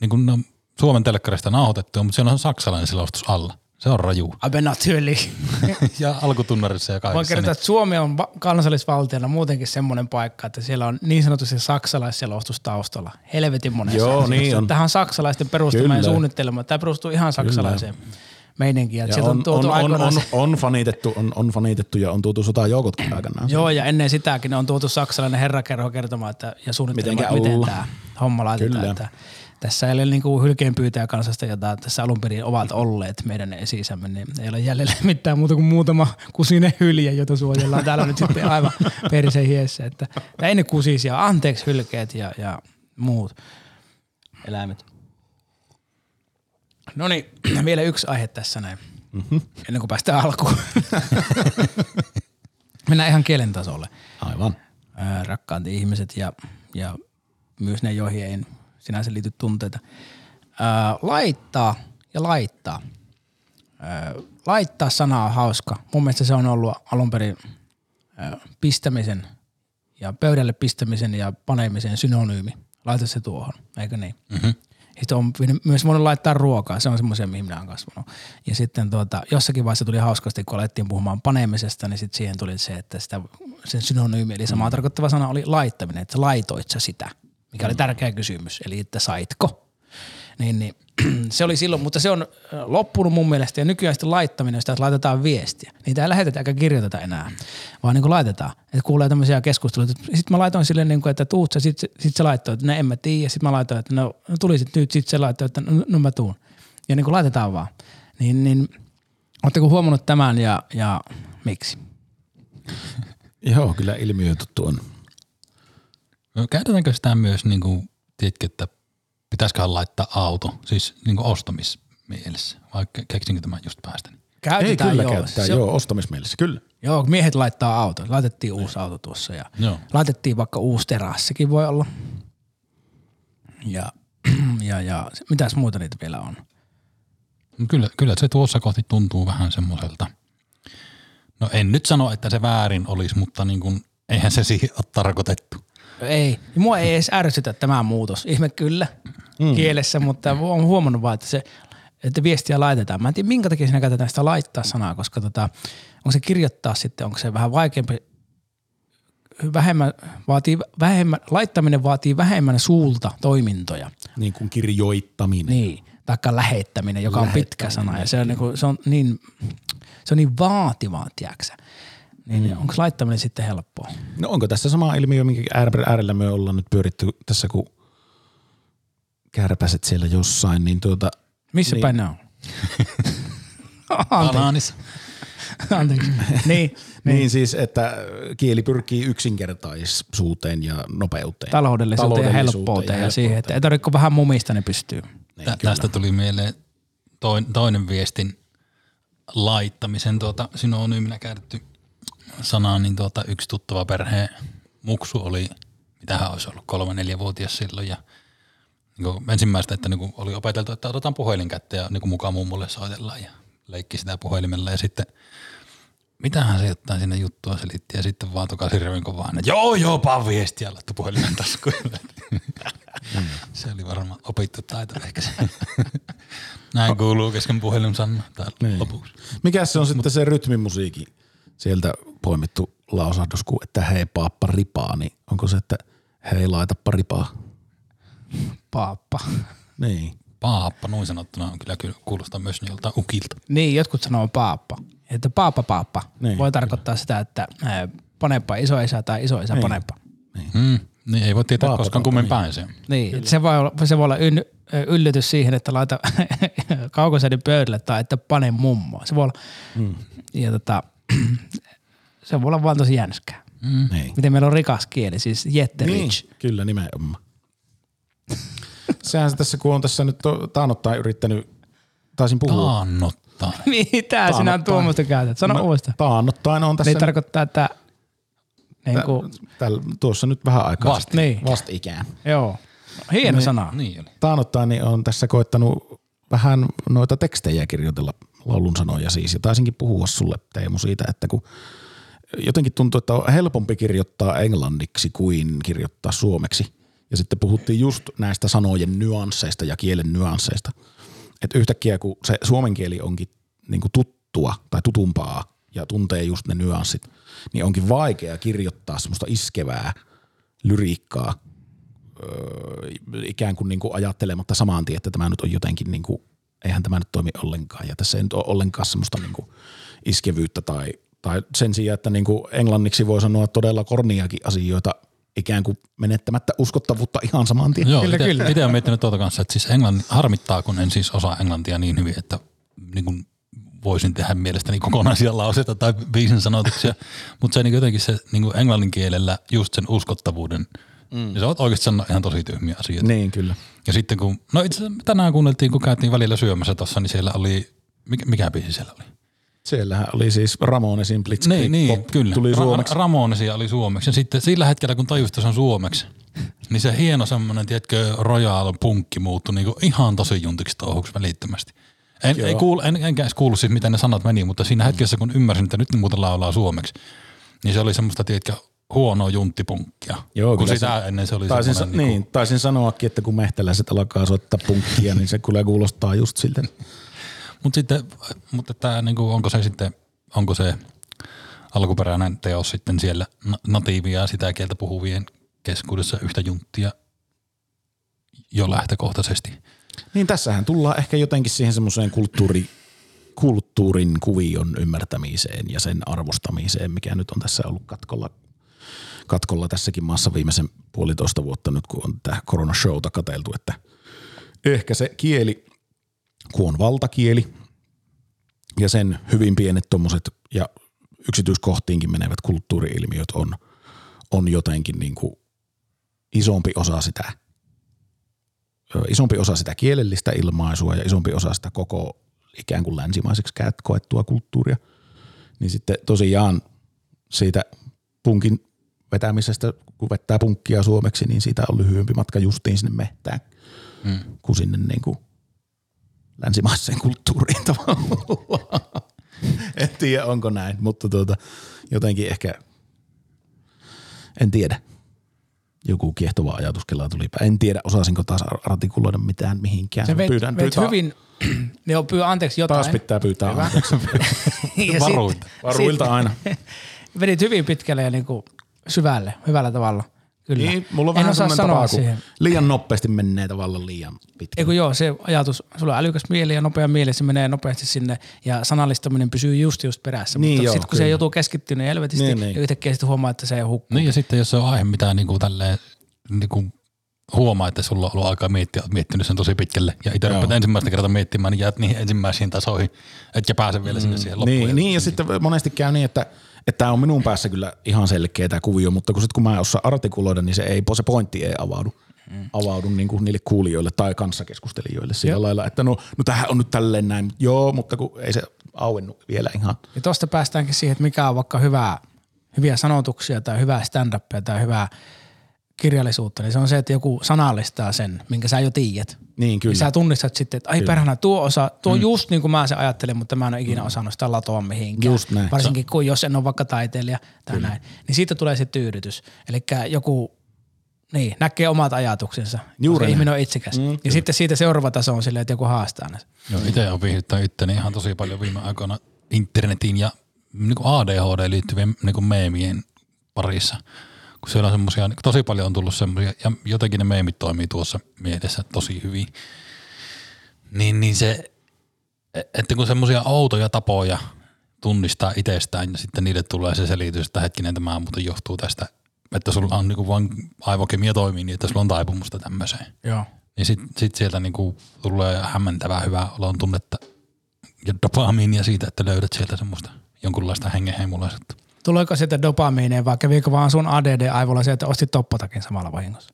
niin kuin Suomen telkkarista nauhoitettu, mutta siellä on saksalainen selostus alla. Se on raju. aber natürlich. Ja alkutunnarissa ja Voin kaikissa. kertoa, Niin, että Suomi on va- kansallisvaltiona muutenkin semmoinen paikka, että siellä on niin sanotusti saksalaisselostus taustalla. Helvetin monessa Joo, niin on. Tähän on saksalaisten perustama ja Kyllä. suunnittelema. Tämä perustuu ihan saksalaiseen meininkiin. Ja Ja on, on, on, on, on, on, fanitettu, on, on fanitettu ja on tuotu sotajoukotkin aikanaan. Joo, ja ennen sitäkin on tuotu saksalainen herrakerho kertomaan että, ja suunnittelemaan, miten tämä homma laitetaan. Kyllä. Että tässä ei ole niinku hylkeenpyytäjä kansasta, jota tässä alun perin ovat olleet meidän esi-isämme, niin ei ole jäljellä mitään muuta kuin muutama kusinen hylje, jota suojellaan täällä nyt sitten aivan perisen hiessä. Että, tai ennen kusisia, anteeksi hylkeet ja, ja muut eläimet. No niin, vielä yksi aihe tässä näin, mm-hmm. ennen kuin päästään alkuun. Mennään ihan kielen tasolle Aivan. ää, rakkaat ihmiset ja, ja myös ne, joihin ei sinänsä liity tunteita. Ää, laittaa ja laittaa. Ää, laittaa sana on hauska. Mun mielestä se on ollut alun perin ää, pistämisen ja pöydälle pistämisen ja panemisen synonyymi. Laita se tuohon, eikö niin? Mm-hmm. Sitten on myös voinut laittaa ruokaa, se on semmoisia, mihin minä olen kasvanut. Ja sitten tuota, jossakin vaiheessa tuli hauskasti, kun alettiin puhumaan panemisesta, niin sitten siihen tuli se, että sitä, sen synonyymi, eli samaa tarkoittava sana oli laittaminen, että laitoit sä sitä, mikä oli tärkeä kysymys, eli että saitko. Niin, niin se oli silloin, mutta se on ö, loppunut mun mielestä ja nykyään sitten laittaminen, sitä, että laitetaan viestiä. Niitä ei lähetetä eikä kirjoiteta enää, vaan niin kuin laitetaan. Että kuulee tämmöisiä keskusteluita. Sitten mä laitoin silleen, niin kuin, että tuut sä, sitten sit se laittoi, että no en mä tiedä. Sitten mä laitoin, että no, no tulisit nyt, sitten se laittoi, että no, no mä tuun. Ja niin kuin laitetaan vaan. Niin, niin Oletteko huomannut tämän ja, ja miksi? Joo, kyllä ilmiö tuttu on. No, Käytetäänkö sitä myös, niin kuin, tiedätkö, että pitäisiköhän laittaa auto, siis niin ostamismielessä, vai ke- keksinkö tämän just päästä? Käytetään Ei kyllä joo. käyttää, Se- joo, ostamismielessä, kyllä. Joo, miehet laittaa auto. Laitettiin uusi auto tuossa ja Joo. laitettiin vaikka uusi terassikin voi olla. Ja, ja, ja mitäs muuta niitä vielä on? No Kyllä, kyllä se tuossa kohti tuntuu vähän semmoiselta. No en nyt sano, että se väärin olisi, mutta niin kuin, eihän se siihen ole tarkoitettu. Ei, mua ei edes ärsytä tämä muutos. Ihme kyllä mm. kielessä, mutta olen huomannut vaan, että se että viestiä laitetaan. Mä en tiedä, minkä takia siinä käytetään sitä laittaa sanaa, koska tota, onko se kirjoittaa sitten, onko se vähän vaikeampi, vähemmän, vaatii vähemmän, laittaminen vaatii vähemmän suulta toimintoja. Niin kuin kirjoittaminen. Niin, taikka lähettäminen, joka on pitkä sana ja se on, niinku, se on niin, se on niin vaativaa, tiedäksä. Niin mm. onko laittaminen sitten helppoa? No onko tässä sama ilmiö, minkä äär- äärellä me ollaan nyt pyöritty tässä, kun kärpäset siellä jossain, niin tuota, Missä Niin. päin ne on? Anteeksi. Anteeksi. niin, niin. niin siis, että kieli pyrkii yksinkertaisuuteen ja nopeuteen. taloudellisuuteen ja Taloudellisuuteen helppouteen ja, ja siihen, että ei tarvitse vähän mumista, niin pystyy. Tä, tästä tuli mieleen toin, toinen viestin laittamisen tuota, synonyyminä käytetty sana, niin tuota, yksi tuttava perheen muksu oli, mitähän olisi ollut, kolme neljävuotias silloin ja niin kuin ensimmäistä, että niin kuin oli opeteltu, että otetaan puhelin kätteen ja niin kuin mukaan mummolle soitellaan ja leikki sitä puhelimella ja sitten mitähän se jotain sinne juttua selitti ja sitten vaan toka hirveän kovaa, että joo joo, paa viestiä, laittoi puhelimen taskuun. se oli varmaan opittu taito ehkä se. Näin kuuluu kesken puhelin täällä Niin. lopuksi. Mikä se on sitten se rytmimusiikin sieltä poimittu lausahdus, kun että hei paappa ripaa, niin onko se, että hei laitappa ripaa? Paappa. Niin. Paappa, noin sanottuna, on kyllä, kyllä kuulostaa myös joltain ukilta. Niin, jotkut sanoo paappa. Että paappa paappa Niin. voi tarkoittaa sitä, että ää, panepa isoisä tai isoisä Niin. panepa. Mm, niin ei voi tietää Paappa, koskaan kummin niin. päin se. Niin, se voi olla, se voi olla yn, yllytys siihen, että laita kaukosädin pöydälle tai että pane mummoa. Se voi olla, mm. ja tota, se voi olla vaan tosi jänskää. Mm. Niin. Miten meillä on rikas kieli, siis jetterich. Niin, kyllä nimenomaan. Sehän se tässä, kun on tässä nyt taanottain yrittänyt, taisin puhua. Taannottaa. Mitä sinä Taannottain. tuommoista käytät? Sano no, uudestaan. Taanottain on tässä Niin tarkoittaa, että Niin kuin, Täl, tuossa nyt vähän aikaa Vast- niin. vastikään. joo. Hieno sana. Niin oli. Taanottain niin on tässä koittanut vähän noita tekstejä kirjoitella laulun sanoja siis. Ja taisinkin puhua sulle Teemu siitä, että kun jotenkin tuntuu, että on helpompi kirjoittaa englanniksi kuin kirjoittaa suomeksi. Ja sitten puhuttiin just näistä sanojen nyansseista ja kielen nyansseista. Että yhtäkkiä kun se suomen kieli onkin niin kuin tuttua tai tutumpaa ja tuntee just ne nyanssit, niin onkin vaikea kirjoittaa semmoista iskevää lyriikkaa öö, ikään kuin, niin kuin ajattelematta samaan tien, että tämä nyt on jotenkin, niin kuin, eihän tämä nyt toimi ollenkaan. Ja tässä ei nyt ole ollenkaan semmoista niin kuin iskevyyttä tai, tai sen sijaan, että niin kuin englanniksi voi sanoa todella korniakin asioita ikään kuin menettämättä uskottavuutta ihan saman tien. Joo, Kyllä, ite, kyllä. Itse olen miettinyt tuota kanssa, että siis englanti, harmittaa, kun en siis osaa englantia niin hyvin, että niin kuin voisin tehdä mielestäni kokonaisia lauseita tai biisin sanotuksia, mutta se niin jotenkin se niin kuin englannin kielellä just sen uskottavuuden, mm. niin sä voit oikeasti sanoa ihan tosi tyhmiä asioita. Niin, kyllä. Ja sitten kun, no itse asiassa tänään kuunneltiin, kun käytiin välillä syömässä tuossa, niin siellä oli, mikä, mikä biisi siellä oli? Siellähän oli siis Ramonesin Blitzkrieg Niin, niin kyllä. tuli suomeksi. Ra- Ramonesia oli suomeksi. Ja sitten sillä hetkellä, kun tajusit, että se on suomeksi, niin se hieno semmoinen, tiedätkö, Royal punkki muuttui niin ihan tosi juntiksi touhuksi välittömästi. En, ei kuulu, en, enkä edes kuullut siis, miten ne sanat meni, mutta siinä hetkessä, kun ymmärsin, että nyt ne muuten laulaa suomeksi, niin se oli semmoista, tiedätkö, huonoa junttipunkkia. Joo, kun sitä ennen se oli Taisin, sa- semmoinen, niin, taisin sanoakin, että kun mehtäläiset alkaa soittaa punkkia, niin se kyllä kuulostaa just siltä. Mutta sitten, mutta tämä, niinku, onko se sitten, onko se alkuperäinen teos sitten siellä na- natiivia sitä kieltä puhuvien keskuudessa yhtä junttia jo lähtökohtaisesti. Niin tässähän tullaan ehkä jotenkin siihen semmoiseen kulttuuri, kulttuurin kuvion ymmärtämiseen ja sen arvostamiseen, mikä nyt on tässä ollut katkolla, katkolla tässäkin maassa viimeisen puolitoista vuotta nyt, kun on tämä koronashowta kateltu, että ehkä se kieli, kun on valtakieli ja sen hyvin pienet tuommoiset ja yksityiskohtiinkin menevät kulttuuriilmiöt on, on jotenkin niin kuin isompi osa sitä isompi osa sitä kielellistä ilmaisua ja isompi osa sitä koko ikään kuin länsimaiseksi koettua kulttuuria, niin sitten tosiaan siitä punkin vetämisestä, kun vettää punkkia suomeksi, niin siitä on lyhyempi matka justiin sinne mehtään Mm. kuin sinne niin kuin länsimaiseen kulttuuriin tavallaan. en tiedä, onko näin, mutta tuota, jotenkin ehkä, en tiedä. Joku kiehtova ajatus kelaa tulipa. En tiedä, osasinko taas artikuloida mitään mihinkään. Se veit, Pyydän- veit pyytää- hyvin, joo, pyy anteeksi jotain. Taas pitää pyytää Hyvä. anteeksi. Varuilta. Varuilta aina. Vedit hyvin pitkälle ja niinku syvälle, hyvällä tavalla. Kyllä. Niin, mulla on en vähän osaa semmoinen sanoa tapa, kun siihen. liian nopeasti menee tavallaan liian Ei pitkälle. kun joo, se ajatus, sulla on älykäs mieli ja nopea mieli, se menee nopeasti sinne ja sanallistaminen pysyy just just perässä. Niin mutta joo, sitten kun se kyllä. joutuu keskittymään niin helvetisti Niin, niin, ja yhtäkkiä sitten huomaa, että se ei hukkuu. Niin ja sitten jos se on aihe, mitä niinku tälleen, niinku huomaa, että sulla on ollut aikaa miettiä, olet miettinyt sen tosi pitkälle ja itse rupeat ensimmäistä kertaa miettimään, niin jäät niihin ensimmäisiin tasoihin, etkä pääse vielä sinne siihen loppuun. Niin, niin, ja sitten monesti käy niin, että että tämä on minun päässä kyllä ihan selkeä tämä kuvio, mutta kun, sit, kun mä en osaa artikuloida, niin se, ei, se pointti ei avaudu, mm. avaudu niin kuin niille kuulijoille tai kanssakeskustelijoille sillä Jep. lailla, että no, no tämähän on nyt tälleen näin, joo, mutta kun ei se auennu vielä ihan. Ja tuosta päästäänkin siihen, että mikä on vaikka hyvää, hyviä sanotuksia tai hyvää stand-upia tai hyvää kirjallisuutta, niin se on se, että joku sanallistaa sen, minkä sä jo tiedät. Niin kyllä. Ja sä tunnistat sitten, että ai perhana, tuo osa, tuo mm. just niin kuin mä sen ajattelin, mutta mä en ole ikinä osannut sitä latoa mihinkään. Just näin. Varsinkin kun jos en ole vaikka taiteilija tai Kyllä. näin. Niin siitä tulee se tyydytys. Eli joku niin, näkee omat ajatuksensa. Juuri koska näin. ihminen on itsekäs. Mm, ja sitten siitä seuraava taso on silleen, että joku haastaa ne. Joo, itse olen viihdyttänyt itteni ihan tosi paljon viime aikoina internetin ja niin kuin ADHD liittyvien niin kuin meemien parissa. Kun siellä on semmosia, tosi paljon on tullut semmoisia, ja jotenkin ne meemit toimii tuossa mielessä tosi hyvin. Niin, niin se, että kun semmoisia outoja tapoja tunnistaa itsestään ja sitten niille tulee se selitys, että hetkinen tämä muuten johtuu tästä, että sulla on niin vaan aivokemia toimii niin, että sulla on taipumusta tämmöiseen. Joo. Niin sitten sit sieltä niinku tulee hämmentävää hyvää olon tunnetta ja dopamiinia siitä, että löydät sieltä semmoista jonkunlaista hengenheimulaisuutta. Tuleeko sieltä dopamiineen vai kävikö vaan sun ADD-aivolla se, että ostit toppotakin samalla vahingossa?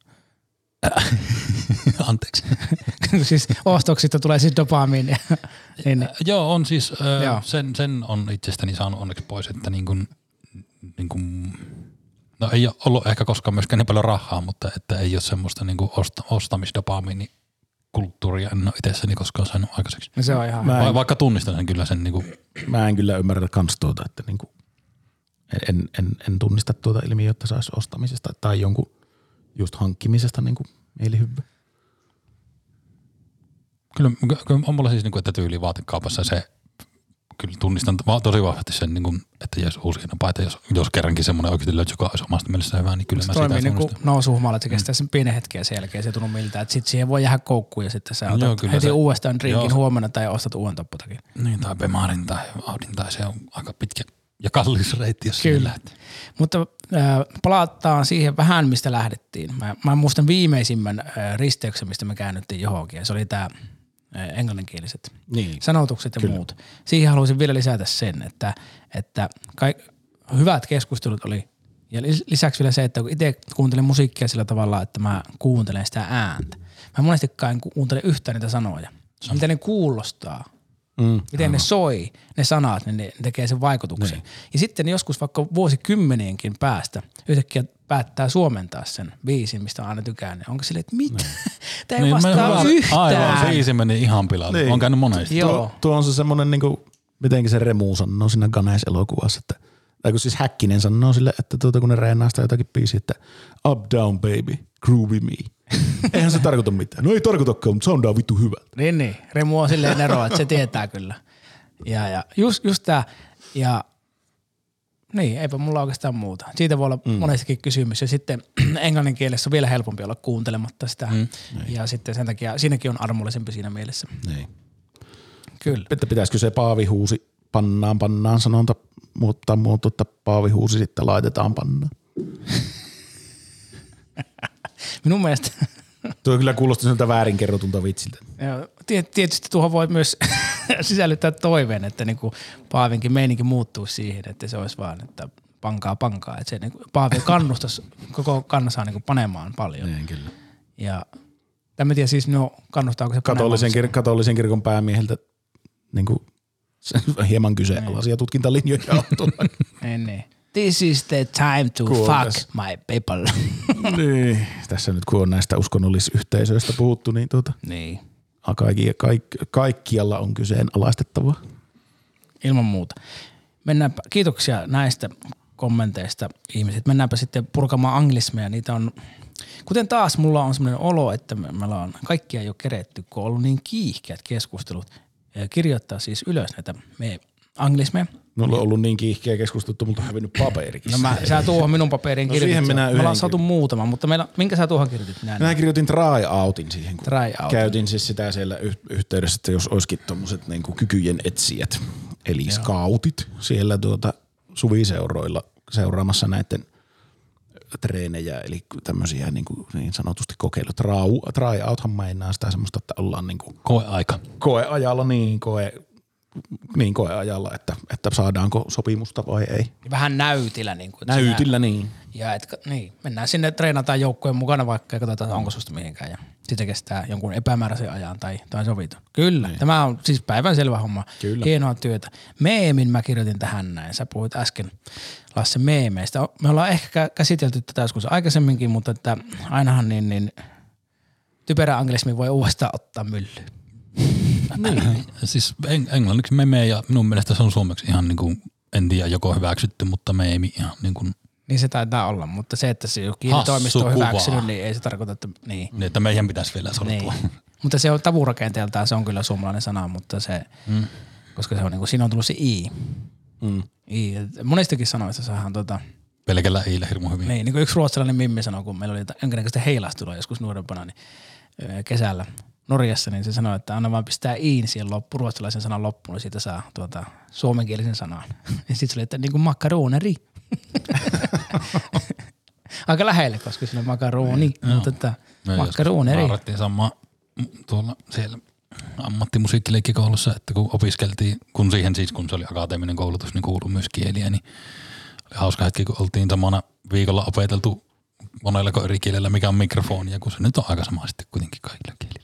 Anteeksi. siis ostoksista tulee siis dopamiinia. niin, niin. Joo, on siis, Joo. ö, sen, sen on itsestäni saanut onneksi pois, että niin kuin, niin kuin, No ei ole ollut ehkä koskaan myöskään niin paljon rahaa, mutta että ei ole semmoista niin osta, ostamisdopamiini kulttuuria en ole itsessäni koskaan saanut aikaiseksi. No se on ihan... Mä en- Va- vaikka tunnistan sen kyllä sen niin kuin, Mä en kyllä ymmärrä kans tuota, että niinku, en, en, en tunnista tuota ilmiötä, että saisi ostamisesta tai jonkun just hankkimisesta niinku mielihyvä. kyllä, kyllä on mulla siis, niin kuin, että tyyli vaatekaupassa se, kyllä tunnistan tosi vahvasti sen, niin kuin, että jos uusi paita, jos, jos kerrankin semmoinen oikeasti löytyy, joka olisi omasta mielestä hyvä, niin kyllä se mä toimii sitä niin kuin nousuhumala, että se kestää sen pienen hetken ja sen jälkeen se ei tunnu miltä. Että sit siihen voi jäädä koukkuun ja sitten sä Joo, otat kyllä heti se- uudestaan drinkin joo. huomenna tai ostat uuden topputakin. Niin, tai Bemarin tai Audin tai se on aika pitkä ja kallis reitti, jos Kyllä. lähtee. Mutta äh, palataan siihen vähän, mistä lähdettiin. Mä, mä muistan viimeisimmän äh, risteyksen, mistä me käännyttiin johonkin. Ja se oli tämä äh, englanninkieliset Niin. sanotukset ja Kyllä. muut. Siihen haluaisin vielä lisätä sen, että, että kaik, hyvät keskustelut oli. Ja lis- lisäksi vielä se, että kun itse kuuntelen musiikkia sillä tavalla, että mä kuuntelen sitä ääntä. Mä monestikaan en ku- kuuntele yhtään niitä sanoja. Mitä ne kuulostaa, Mm. miten ne soi, ne sanat, niin ne tekee sen vaikutuksen. Ja sitten joskus vaikka vuosikymmenienkin päästä yhtäkkiä päättää suomentaa sen biisin, mistä on aina tykännyt. Onko silleen, että mitä? Tämä ei Niin, vastaa mä- yhtään. Aivan, se easy meni ihan pilalle. Niin. Niin. On käynyt monesti. Joo. Tuo, tuo on se semmoinen, niinku, mitenkin se Remu sanoo siinä Ganes-elokuvassa, että tai kun siis Häkkinen sanoo sille, että tuota, kun ne reenaa sitä jotakin biisiä, että up down baby, groovy me. Eihän se tarkoita mitään. No ei tarkoitakaan, mutta soundaa vittu hyvältä. Niin, niin. Remu on silleen ero, että se tietää kyllä. Ja, ja just, just tää, ja niin, eipä mulla oikeastaan muuta. Siitä voi olla mm. monestikin kysymys. Ja sitten englannin kielessä on vielä helpompi olla kuuntelematta sitä. Mm. Ja sitten sen takia, siinäkin on armollisempi siinä mielessä. Niin. Kyllä. Että pitäisikö se paavihuusi pannaan pannaan sanonta muuttaa muoto, että paavihuusi sitten laitetaan pannaan. Minun mielestä Tuo kyllä kuulosti siltä väärinkerrotulta vitsiltä. Joo, tie- tietysti tuohon voi myös sisällyttää toiveen, että niinku Paavinkin meininki muuttuu siihen, että se olisi vaan, että pankaa pankaa. Että se niinku, Paavi kannustaisi koko kansaa niinku panemaan paljon. Niin, kyllä. Ja en tiedä siis, no kannustaako se Katolisen, kir- katolisen kirkon päämieheltä niin kuin, hieman kyseenalaisia tutkintalinjoja on tuolla. Niin, niin. This is the time to Kuulkaas. fuck my people. niin. Tässä nyt kun on näistä uskonnollisyhteisöistä puhuttu, niin tuota, niin, kaikki, kaik, kaikkialla on kyseenalaistettavaa. ilman muuta. Mennäänpä, kiitoksia näistä kommenteista ihmiset. Mennäänpä sitten purkamaan anglismeja. Niitä on, kuten taas mulla on sellainen olo, että me, meillä on kaikkia jo keretty, kun on ollut niin kiihkeät keskustelut. Kirjoittaa siis ylös näitä me anglismeja. Mulla on ollut niin kiihkeä keskusteltu, mutta on hävinnyt paperikin. No mä, sä tuohon minun paperiin No kirjoitit. siihen minä Me ollaan saatu muutama, mutta meillä, minkä sä tuohon kirjoitit? Minä en Minä kirjoitin try outin siihen, kun Try out. käytin siis sitä siellä yh- yhteydessä, että jos olisikin tuommoiset niin kykyjen etsijät, eli scoutit siellä tuota suviseuroilla seuraamassa näiden treenejä, eli tämmöisiä niin, kuin niin sanotusti kokeilut. Trau, try outhan meinaa sitä semmoista, että ollaan niin kuin Koeaika. koeajalla, niin, koe, niin koeajalla, että, että saadaanko sopimusta vai ei. Vähän näytillä. Niin kuin, Näytillä niin. Ja et, niin, mennään sinne, treenataan joukkojen mukana vaikka ja katsotaan, onko susta mihinkään. Ja sitten kestää jonkun epämääräisen ajan tai, tai sovitun. Kyllä, niin. tämä on siis päivänselvä homma. Kyllä. Hienoa työtä. Meemin mä kirjoitin tähän näin. Sä puhuit äsken Lasse meemeistä. Me ollaan ehkä käsitelty tätä joskus aikaisemminkin, mutta että ainahan niin, niin typerä anglismi voi uudestaan ottaa myllyyn. Siis eng- englanniksi meme ja minun mielestä se on suomeksi ihan niin kuin, en tiedä joko hyväksytty, mutta meemi ihan niin kuin, Niin se taitaa olla, mutta se, että se jokin Hassu toimisto on hyväksynyt, niin ei se tarkoita, että niin. niin että meidän pitäisi vielä sortua. Niin. mutta se on tavurakenteeltaan, se on kyllä suomalainen sana, mutta se, mm. koska se on, niin kuin, siinä on tullut se i. Mm. I. Monistakin sanoista saadaan tota, Pelkällä iillä hirmu hyvin. niin, niin kuin yksi ruotsalainen mimmi sanoi, kun meillä oli jonkinnäköistä heilastelua joskus nuorempana niin, kesällä Norjassa, niin se sanoi, että anna vaan pistää iin siihen loppu, ruotsalaisen sanan loppuun, niin siitä saa tuota, suomenkielisen sanan. Ja sitten se oli, että niin kuin makaroneri. Aika lähelle, koska siinä on makaroni, mutta että Me joskus makaroneri. naurattiin samaa tuolla siellä ammattimusiikkileikkikoulussa, että kun opiskeltiin, kun siihen siis, kun se oli akateeminen koulutus, niin kuului myös kieliä, niin oli hauska hetki, kun oltiin samana viikolla opeteltu monella eri kielellä, mikä on mikrofoni, ja kun se nyt on aika sama sitten kuitenkin kaikilla kielillä.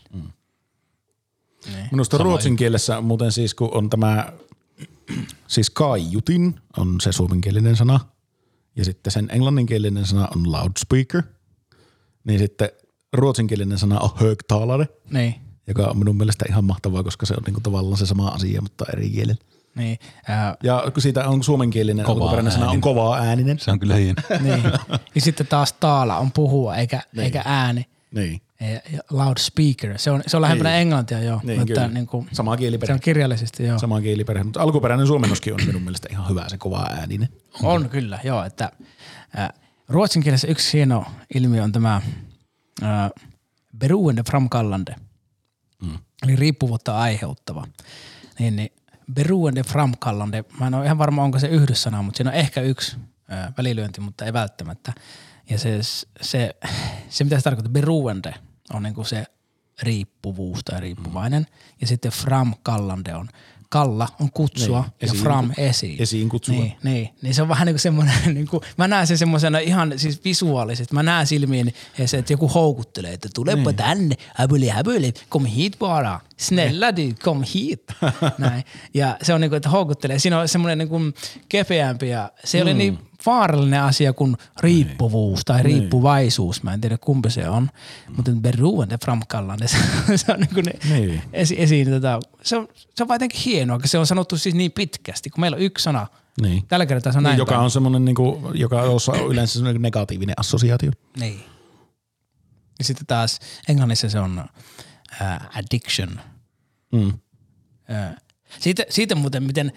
Minusta Sama ruotsin kielessä muuten siis, kun on tämä, siis kaiutin on se suomenkielinen sana, ja sitten sen englanninkielinen sana on loudspeaker, niin sitten ruotsinkielinen sana on högtalare, Niin. joka on minun mielestä ihan mahtavaa, koska se on niinku tavallaan se sama asia, mutta eri kielellä. Niin, ää, Ja kun siitä on suomenkielinen alkuperäinen sana on kovaa ääninen. Se on kyllä hieno. niin. ja sitten taas taala on puhua eikä, niin. eikä ääni. Niin. Ja loudspeaker, se on, se on lähempänä Niin. englantia joo, Niin, mutta niin kuin, Sama se kieliperhe. on kirjallisesti joo. Sama kieliperhe, mutta alkuperäinen suomennoskin on minun mielestä ihan hyvä se kova ääninen. On kyllä, joo. Että, ää, ruotsin kielessä yksi hieno ilmiö on tämä beroende framkallande, mm. eli riippuvuutta aiheuttava. Niin, niin beroende framkallande, mä en ole ihan varma onko se yhdyssana, mutta siinä on ehkä yksi ää, välilyönti, mutta ei välttämättä. Ja se, se, se mitä se tarkoittaa, beroende on niinku se riippuvuus tai riippuvainen. Ja sitten framkallande on, kalla on kutsua Niin, ja esiin- fram esiin. esiin kutsua. Niin, niin, niin se on vähän niin kuin semmoinen, niin kuin, mä näen sen semmoisena ihan siis visuaalisesti, mä näen silmiin, se, että joku houkuttelee, että tulepa niin. tänne, häbyli, häbyli, kom hit bara, snälla du, kom hit. Näin. Ja se on niin kuin, että houkuttelee, siinä on semmoinen niin kuin kepeämpi ja se mm. ole niin vaarallinen asia kuin riippuvuus tai riippuvaisuus, mä en tiedä kumpi se on, mm. mutta beroende framkallande, se, se on niin kuin ne, Niin. esi, esiin, tota, se, on, se on vaan jotenkin hienoa, kun se on sanottu siis niin pitkästi, kun meillä on yksi sana, Niin. Tällä kertaa se on näin Niin, joka päin. on semmoinen, niinku, joka on yleensä semmoinen negatiivinen assosiaatio. Niin. Ja sitten taas englannissa se on uh, addiction. Mm. Uh, siitä, siitä muuten, miten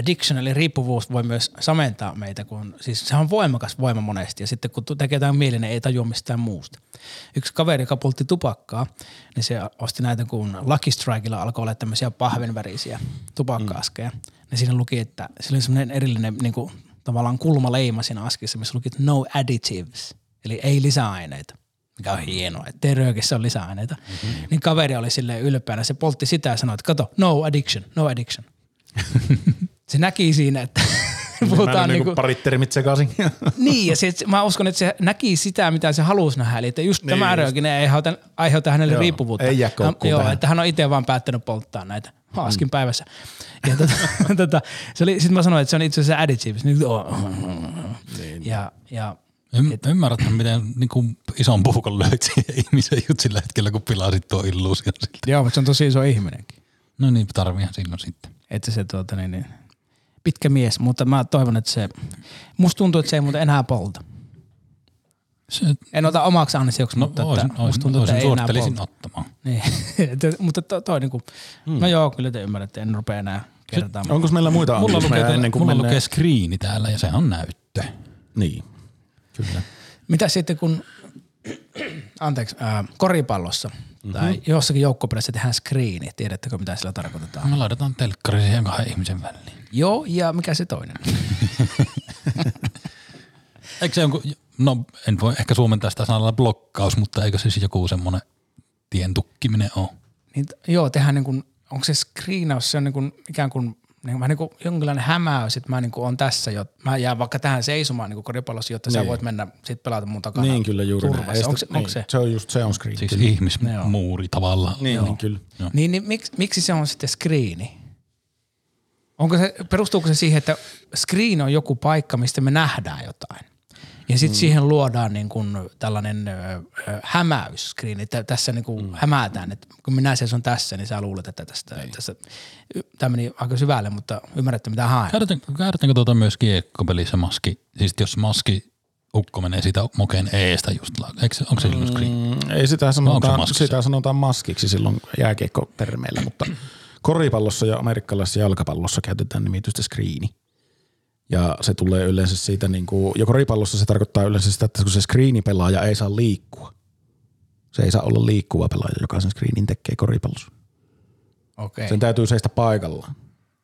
addiction eli riippuvuus voi myös samentaa meitä, kun siis se on voimakas voima monesti ja sitten kun tekee jotain mielinen, ei tajua mistään muusta. Yksi kaveri, joka poltti tupakkaa, niin se osti näitä, kun Lucky Strikeilla alkoi olla tämmöisiä pahvenvärisiä tupakka-askeja. Niin siinä luki, että sillä oli semmoinen erillinen niin kuin, tavallaan kulmaleima siinä askissa, missä luki, että no additives, eli ei lisäaineita mikä on hienoa, että teröökissä on lisäaineita. Mm-hmm. Niin kaveri oli silleen ylpeänä, se poltti sitä ja sanoi, että kato, no addiction, no addiction. se näki siinä, että puhutaan niin niinku, kuin parit termit sekaisin. niin, ja sit, mä uskon, että se näki sitä, mitä se halusi nähdä. Eli että just Niin niin tämä röökin ei aiheuta, aiheuta hänelle Joo, riippuvuutta. ei jää koukkuun Hän- Joo, tähän. että hän on itse vaan päättänyt polttaa näitä askin mm. päivässä. Ja tota, tota, se oli, sit mä sanoin, että se on itse asiassa additives. Niin, oh, Niin. ja, ja ymmärräthän, miten niin kuin ison puukon löit siihen ihmisen just sillä hetkellä, kun pilasit tuo illuusion siltä. joo, mutta se on tosi iso ihminenkin. No niin, tarviihan silloin sitten. Että se tuota, niin, niin, pitkä mies, mutta mä toivon, että se, musta tuntuu, että se ei muuten enää polta. Se, En ota omaksi ansioksi, no, mutta oisin, että oisin, musta tuntuu, että oisin ei enää polta. ottamaan. Niin. Mutta to, toi niinku, no joo, kyllä te ymmärrätte, en rupea enää kertaamaan. Onko meillä muita Mulla, lukee, ennen kuin mulla mennään? lukee screeni täällä ja se on näyttö. Niin, kyllä. Mitä sitten kun, anteeksi, äh, koripallossa mm-hmm. tai jossakin joukkopeleissä tehdään screeni, tiedättekö mitä sillä tarkoitetaan? Me laitetaan telkkari siihen kahden ihmisen väliin. Joo, ja mikä se toinen? Eikö se jonkun, no en voi ehkä suomentaa sitä sanalla blokkaus, mutta eikö se siis joku semmoinen tien tukkiminen ole? niin, joo, tehdään niin kuin, onko se screenaus, se on niin kuin, ikään kuin, niin kuin, vähän niin kuin jonkinlainen hämäys, että mä niin kuin on tässä jo, mä jään vaikka tähän seisomaan niin kuin koripallossa, jotta niin. sä Niin. voit mennä sit pelata mun takana Niin kyllä juuri turvassa. Ei Onko, se, onko niin, se? se on just, se on screen. Siis ihmismuuri tavallaan. Niin, niin, kyllä. Niin, niin miksi, miksi se on sitten screeni? Onko se, perustuuko se siihen, että screen on joku paikka, mistä me nähdään jotain? Ja sitten mm. siihen luodaan niin kuin tällainen ö, ö, hämäys screen, että tässä niin kuin mm. hämäätään, että kun minä seison tässä, niin sä luulet, että tästä, tässä, tämä meni aika syvälle, mutta ymmärrätte mitä haen. Käytetäänkö, tuota myös kiekkopelissä maski? Siis jos maski ukko menee siitä mokeen eestä just, la- eikö, se- onko se silloin screen? Mm, ei sitä se sanotaan, sitä sanotaan maskiksi silloin jääkiekkotermeillä, mutta koripallossa ja amerikkalaisessa jalkapallossa käytetään nimitystä screeni. Ja se tulee yleensä siitä, niin kuin, ja koripallossa se tarkoittaa yleensä sitä, että kun se screenipelaaja ei saa liikkua. Se ei saa olla liikkuva pelaaja, joka sen screenin tekee koripallossa. Okei. Sen täytyy seistä paikallaan,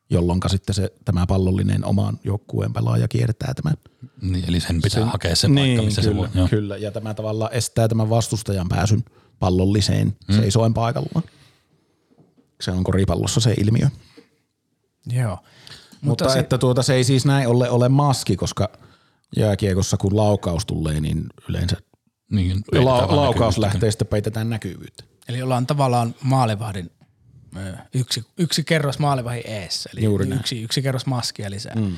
jolloin sitten se, tämä pallollinen oman joukkueen pelaaja kiertää tämän. Niin, eli sen pitää sen, hakea se paikka, niin, missä kyllä, se voi. Joo. Kyllä, ja tämä tavallaan estää tämän vastustajan pääsyn pallolliseen mm. seisoen paikallaan. Se on koripallossa se ilmiö. Joo. Mutta, Mutta se, että tuota, se ei siis näin ole, ole maski, koska jääkiekossa kun laukaus tulee, niin yleensä Niin, la- laukaus lähtee, sitten peitetään näkyvyyttä. eli ollaan tavallaan maalivahdin yksi, yksi kerros maalivahdin eessä, eli Juuri näin. yksi, yksi kerros maskia lisää. Mm.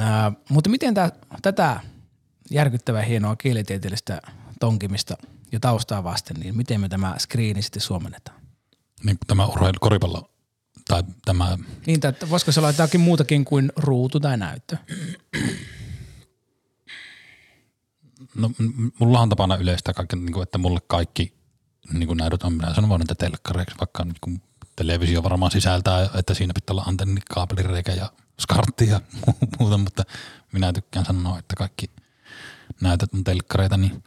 Ää, mutta miten tää, tätä järkyttävää hienoa kielitieteellistä tonkimista ja taustaa vasten, niin miten me tämä screeni sitten suomennetaan? Niin tämä urheilu, koripallo tai tämä, Niin, että voisiko se olla jotakin muutakin kuin ruutu tai näyttö? no mulla on tapana yleistä kaikki, niin kuin, että mulle kaikki niin kuin näytöt on, minä sanon vaan niitä telkkareiksi, vaikka niin kuin televisio varmaan sisältää, että siinä pitää olla antenni, kaapelireikä ja skartti ja muuta, mutta minä tykkään sanoa, että kaikki näytöt on telkkareita, niin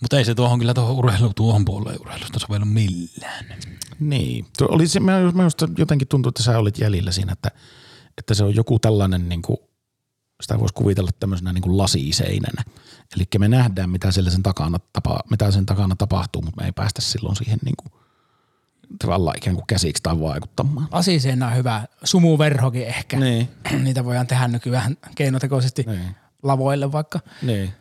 mutta ei se tuohon kyllä tuohon urheilu, tuohon puoleen urheilusta sovellu millään. Niin. Tuo oli se, mä, mä just jotenkin tuntuu, että sä olit jäljellä siinä, että, että se on joku tällainen, niin kuin, sitä voisi kuvitella tämmöisenä niin kuin lasiseinänä. Eli me nähdään, mitä, siellä sen takana tapa, mitä sen takana tapahtuu, mutta me ei päästä silloin siihen niin kuin, tavallaan ikään kuin käsiksi tai vaikuttamaan. Asiseen on hyvä sumuverhokin ehkä. Niin. Niitä voidaan tehdä nykyään keinotekoisesti Niin. lavoille vaikka. Niin.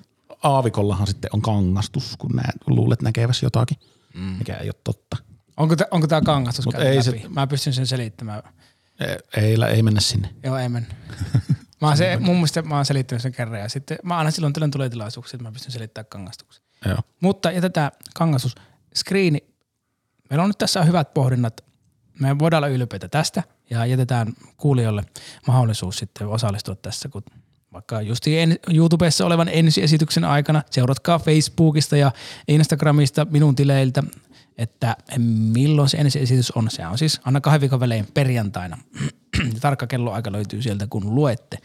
Aavikollahan sitten on kangastus, kun näet, luulet näkeväsi jotakin, mm. mikä ei ole totta. Onko, t- onko tämä kangastus Mut ei läpi? se- Mä pystyn sen selittämään. Ei, ei, ei mennä sinne. Joo, ei mennä. Mä oon se, mun mielestä mä oon selittänyt sen kerran ja sitten mä aina silloin tällöin tulee tilaisuuksia, että mä pystyn selittämään kangastuksen. Joo. Mutta jätetään kangastus. Screeni. Meillä on nyt tässä hyvät pohdinnat. Me voidaan olla ylpeitä tästä ja jätetään kuulijoille mahdollisuus sitten osallistua tässä, kun vaikka just en, YouTubessa olevan ensiesityksen aikana. Seuratkaa Facebookista ja Instagramista minun tileiltä, että milloin se ensiesitys on. Se on siis aina kahden viikon välein perjantaina. Ja Tarkka kelloaika löytyy sieltä, kun luette.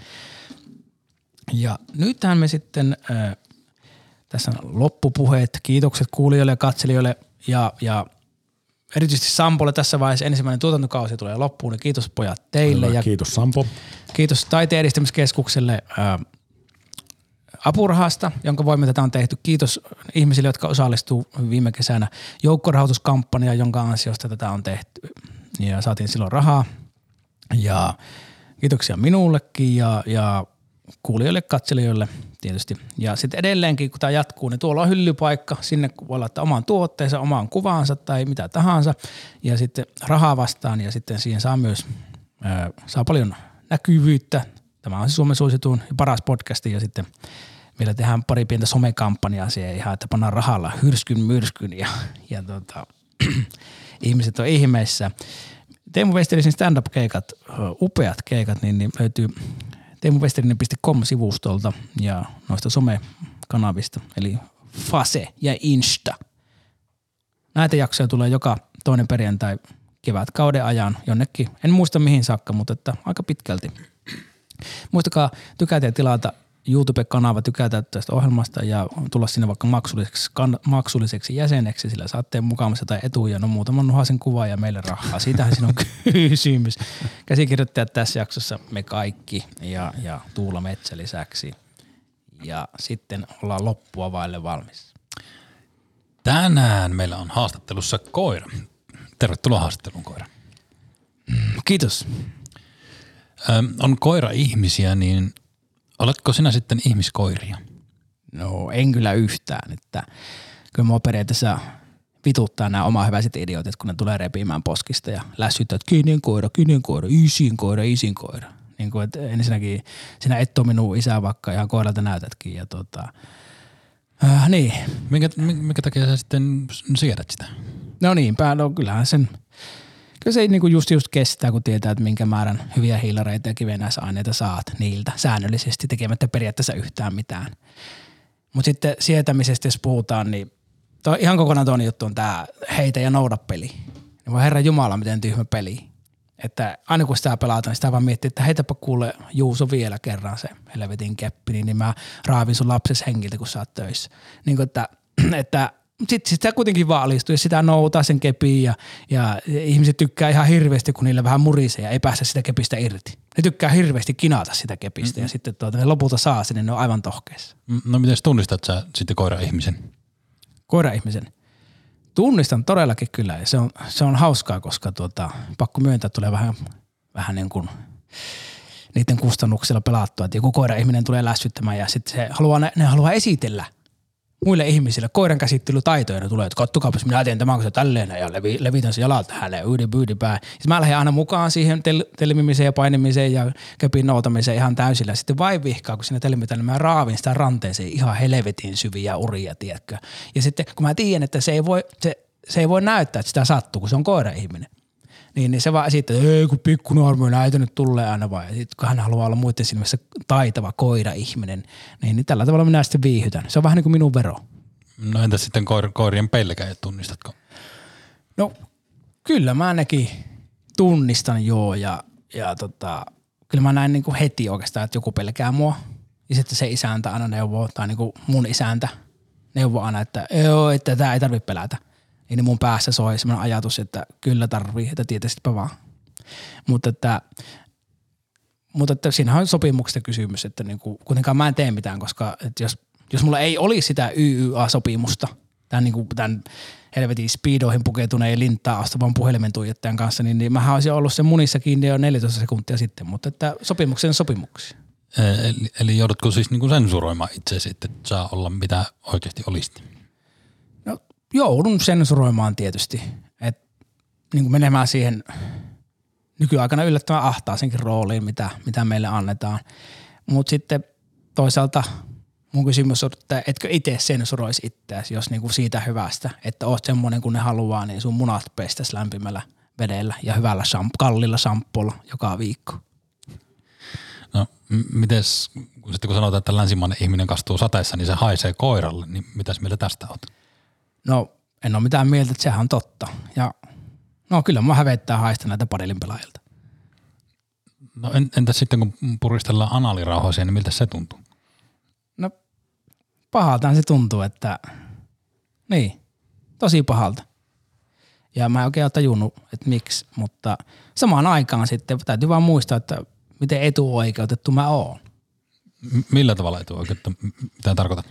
Ja nythän me sitten äh, tässä on loppupuheet, kiitokset kuulijoille ja katselijoille ja, ja erityisesti Sampolle tässä vaiheessa ensimmäinen tuotantokausi tulee loppuun, niin kiitos pojat teille Hyvä, ja kiitos Sampo. kiitos Taiteen edistämiskeskukselle ää, apurahasta, jonka voimme tätä on tehty. Kiitos ihmisille, jotka osallistuu viime kesänä joukkorahoituskampanjaan, jonka ansiosta tätä on tehty ja saatiin silloin rahaa. Ja kiitoksia minullekin ja, ja kuulijoille, katselijoille tietysti. Ja sitten edelleenkin, kun tämä jatkuu, niin tuolla on hyllypaikka. Sinne voi laittaa oman tuotteensa, omaan kuvaansa tai mitä tahansa. Ja sitten rahaa vastaan ja sitten siihen saa myös, ää, saa paljon näkyvyyttä. Tämä on Suomen suosituin ja paras podcasti ja sitten vielä tehdään pari pientä somekampanjaa siihen ihan, että pannaan rahalla hyrskyn myrskyn ja, ja tota, ihmiset on ihmeissä. Teemu Westerinin stand-up-keikat, upeat keikat, niin, niin löytyy teemuwesterinen.com-sivustolta ja noista somekanavista, eli Fase ja Insta. Näitä jaksoja tulee joka toinen perjantai kevätkauden ajan jonnekin. En muista mihin saakka, mutta että aika pitkälti. Muistakaa tykätä ja tilata YouTube-kanava, tykätä tästä ohjelmasta ja tulla sinne vaikka maksulliseksi, kan, maksulliseksi jäseneksi, sillä saatte mukaamassa tai etuja, no muutaman nuhasen kuva ja meille rahaa. Siitähän siinä on kysymys. Käsikirjoittajat tässä jaksossa me kaikki ja, ja Tuula Metsä lisäksi. Ja sitten ollaan loppua vaille valmis. Tänään meillä on haastattelussa koira. Tervetuloa haastatteluun koira. Kiitos. Ö, on koira-ihmisiä, niin oletko sinä sitten ihmiskoiria? No en kyllä yhtään, että kyllä mua periaatteessa vituttaa nämä oma hyväiset idiotit, kun ne tulee repimään poskista ja lässyttää, että kinen koira, kinen koira, isin koira, isin koira. Niin kuin, että ensinnäkin sinä et ole minun isä, vaikka ihan koiralta näytätkin. Ja tota, äh, niin, Minkä, minkä takia sä sitten siedät sitä? no niinpä, no kyllähän sen, kyllä se niin kuin just, just kestää, kun tietää, että minkä määrän hyviä hiilareita ja kivennäisaineita saat niiltä säännöllisesti tekemättä periaatteessa yhtään mitään. Mutta sitten sietämisestä, jos puhutaan, niin toi, ihan kokonaan toinen juttu on tämä heitä ja nouda peli. Niin voi herra Jumala, miten tyhmä peli. Että aina kun sitä pelataan, niin sitä vaan miettii, että heitäpä kuule Juuso vielä kerran se helvetin keppi, niin, niin mä raavin sun lapses hengiltä, kun sä oot töissä. Niin kuin, että, että sitten sitä kuitenkin vaan alistuu ja sitä noutaa sen kepiin ja, ja ihmiset tykkää ihan hirveästi, kun niillä vähän murisee ja ei pääse sitä kepistä irti. Ne tykkää hirveästi kinata sitä kepistä mm-hmm. ja sitten tuota, ne lopulta saa sen, niin ne on aivan tohkeessa. M- No miten tunnistat sä sitten koira-ihmisen? koira-ihmisen. Tunnistan todellakin kyllä ja se on, se on hauskaa, koska tuota, pakko myöntää, tulee vähän, vähän niin kuin niiden kustannuksella pelattua, että joku koira-ihminen tulee lässyttämään ja sitten se haluaa, ne, ne haluaa esitellä muille ihmisille koiran käsittelytaitoja tulee, että kattokaapas minä teen tämän, kun se tälleen ja levi, levitän se jalalta hänelle, yydi byydi pää. Sitten mä lähden aina mukaan siihen tel- telmimiseen ja painimiseen ja köpin noutamiseen ihan täysillä. Sitten vain vihkaa, kun siinä telmitään, niin mä raavin sitä ranteeseen ihan helvetin syviä uria, tiedätkö. Ja sitten kun mä tiedän, että se ei voi, se, se ei voi näyttää, että sitä sattuu, kun se on koira-ihminen. Niin, niin se vaan esittää, että ei kun pikku normi, näitä nyt tulee aina vaan. Ja sitten kun hän haluaa olla muiden silmissä taitava koira-ihminen, niin, niin tällä tavalla minä sitten viihytän. Se on vähän niin kuin minun vero. No entäs sitten koir- koirien pelkäjät, tunnistatko? No kyllä mä ainakin tunnistan joo ja, ja tota, kyllä mä näin niin kuin heti oikeastaan, että joku pelkää mua. Ja sitten se isäntä aina neuvoo, tai niin kuin mun isäntä neuvoo aina, että joo, että tämä ei tarvitse pelätä. Niin mun päässä soi sellainen ajatus, että kyllä tarvii, että tietäisitpä vaan. Mutta että, mutta että siinähän on sopimuksesta kysymys, että niin kuin, kuitenkaan mä en tee mitään, koska että jos, jos mulla ei olisi sitä YYA-sopimusta, tämän, niin kuin, tämän helvetin speedoihin pukeutuneen linttaa astuvan puhelimen tuijottajan kanssa, niin, niin mähän olisin ollut sen munissa kiinni jo 14 sekuntia sitten, mutta että sopimuksen sopimuksia. Eli, eli joudutko siis niin kuin sensuroimaan itseäsi, että et saa olla mitä oikeasti olisit? Joudun sensuroimaan tietysti, että niin menemään siihen nykyaikana yllättävän ahtaasenkin rooliin, mitä, mitä meille annetaan. Mutta sitten toisaalta mun kysymys on, että etkö itse sensuroisi itseäsi, jos niinku siitä hyvästä, että oot semmoinen kuin ne haluaa, niin sun munat pestäisi lämpimällä vedellä ja hyvällä shamp- kallilla shampoolla joka viikko. No m- mites, kun sitten kun sanotaan, että länsimainen ihminen kastuu sateessa, niin se haisee koiralle, niin mitäs mieltä tästä oot? No en ole mitään mieltä, että sehän on totta. Ja no kyllä mä hävettää haista näitä padelin pelaajilta. No en, entäs sitten kun puristellaan analirauhoisia, niin miltä se tuntuu? No pahaltaan se tuntuu, että niin, tosi pahalta. Ja mä en oikein ole tajunnut, että miksi, mutta samaan aikaan sitten täytyy vaan muistaa, että miten etuoikeutettu mä oon. M- millä tavalla etuoikeutta? M- Mitä tarkoitat?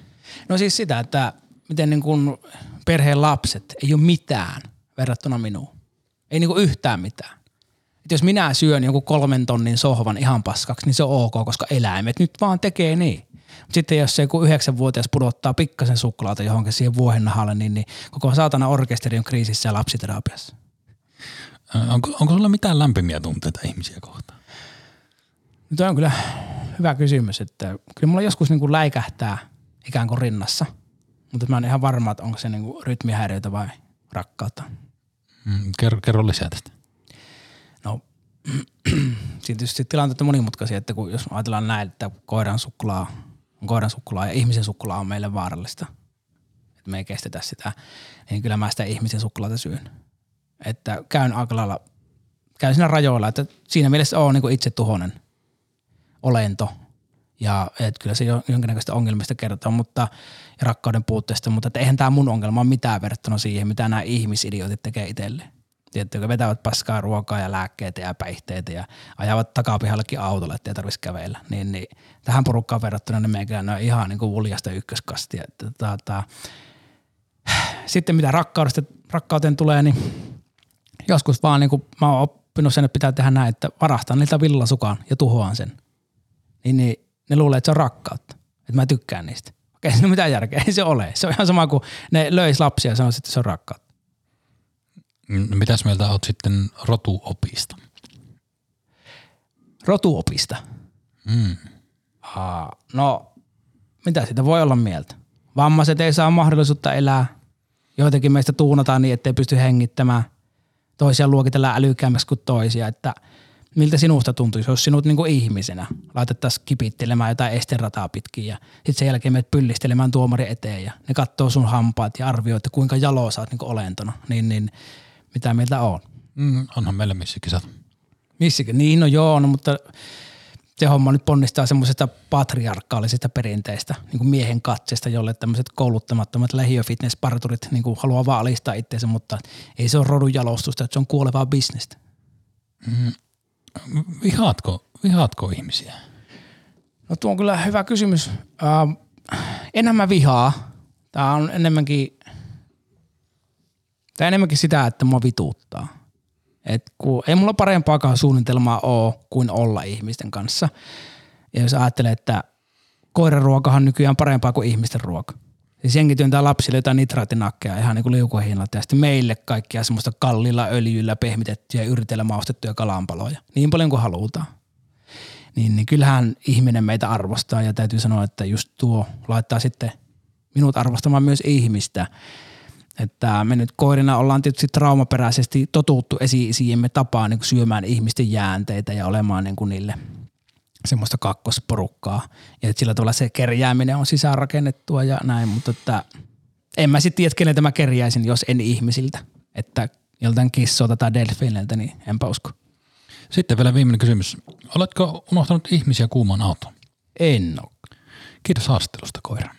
No siis sitä, että miten niin kuin perheen lapset ei ole mitään verrattuna minuun. Ei niin kuin yhtään mitään. Et jos minä syön joku kolmen tonnin sohvan ihan paskaksi, niin se on ok, koska eläimet nyt vaan tekee niin. Mut sitten jos se joku yhdeksänvuotias pudottaa pikkasen suklaata johonkin siihen vuohennahalle, niin, niin koko saatana orkesteri on kriisissä ja lapsiterapiassa. Onko, onko sulla mitään lämpimiä tunteita ihmisiä kohtaan? Nyt on kyllä hyvä kysymys, että kyllä mulla joskus niin kuin läikähtää ikään kuin rinnassa, mutta mä en ihan varma, että onko se niin kuin rytmihäiriötä vai rakkautta. Mm, Kerro, kerro lisää tästä. No, siinä tietysti tilanteet on monimutkaisia, että kun jos ajatellaan näin, että koiran suklaa, koiran suklaa ja ihmisen suklaa on meille vaarallista, että me ei kestetä sitä, niin kyllä mä sitä ihmisen suklaata syön. Että käyn aika lailla, käyn siinä rajoilla, että siinä mielessä on niin itse tuhonen olento ja että kyllä se jo jonkinnäköistä ongelmista kertoo, mutta ja rakkauden puutteesta, mutta että eihän tämä mun ongelma ole mitään verrattuna siihen, mitä nämä ihmisidiotit tekee itselleen. Tiedättekö, vetävät paskaa ruokaa ja lääkkeitä ja päihteitä ja ajavat takapihallekin autolle, ettei tarvitsisi kävellä. Niin, niin tähän porukkaan verrattuna ne meikään on ihan niin kuin uljasta ykköskastia. Että, tata, sitten mitä rakkaudesta, rakkauteen tulee, niin joskus vaan niin kuin mä oon oppinut sen, että pitää tehdä näin, että varastan niiltä villasukan ja tuhoan sen. Niin, niin ne luulee, että se on rakkautta. Että mä tykkään niistä. Okei, ei ole mitään järkeä. Ei se ole. Se on ihan sama kuin ne löis lapsia ja sanoisi, että se on rakkautta. Mm, Mitäs mieltä oot sitten rotuopista? Rotuopista. Mm. Aa, no, mitä siitä voi olla mieltä? Vammaiset ei saa mahdollisuutta elää. Joitakin meistä tuunataan niin, ettei pysty hengittämään. Toisia luokitellaan älykkäämmäksi kuin toisia. Että miltä sinusta tuntuisi, jos sinut niin kuin ihmisenä laitettaisiin kipittelemään jotain esterataa pitkin ja sitten sen jälkeen menet pyllistelemään tuomari eteen ja ne katsoo sun hampaat ja arvioi, että kuinka jalo sä oot niin kuin olentona. Niin, niin mitä mieltä on? Mm, onhan meillä missikisat. Missikin? Niin, no joo, no, mutta se homma nyt ponnistaa semmoisesta patriarkaalisesta perinteistä, niin kuin miehen katseesta, jolle tämmöiset kouluttamattomat lähiöfitnessparturit niin kuin haluaa vaan alistaa itseensä, mutta ei se ole rodun jalostusta, että se on kuolevaa bisnestä. Vihaatko, vihaatko ihmisiä? No tuo on kyllä hyvä kysymys. Uh, enhän mä vihaa. Tämä on enemmänkin, tää enemmänkin sitä, että mua vituuttaa. Et kun ei mulla parempaakaan suunnitelmaa ole kuin olla ihmisten kanssa. Ja jos ajattelee, että koiran ruokahan nykyään parempaa kuin ihmisten ruoka. Siis jengi työntää lapsille jotain nitraatinakkeja ihan niin kuin liukuhinnalta ja sitten meille kaikkia semmoista kallilla öljyllä pehmitettyjä ja yriteillä maustettuja kalanpaloja. Niin paljon kuin halutaan. Niin, niin kyllähän ihminen meitä arvostaa ja täytyy sanoa, että just tuo laittaa sitten minut arvostamaan myös ihmistä. Että me nyt koirina ollaan tietysti traumaperäisesti totuttu esi-isiemme tapaan niin syömään ihmisten jäänteitä ja olemaan niin kuin niille semmoista kakkosporukkaa. Ja sillä tavalla se kerjääminen on sisäänrakennettua ja näin, mutta että en mä sitten tiedä, keneltä mä kerjäisin, jos en ihmisiltä. Että joltain kissolta tai delfiineiltä, niin enpä usko. Sitten vielä viimeinen kysymys. Oletko unohtanut ihmisiä kuumaan autoon? En ole. Kiitos haastattelusta, koira.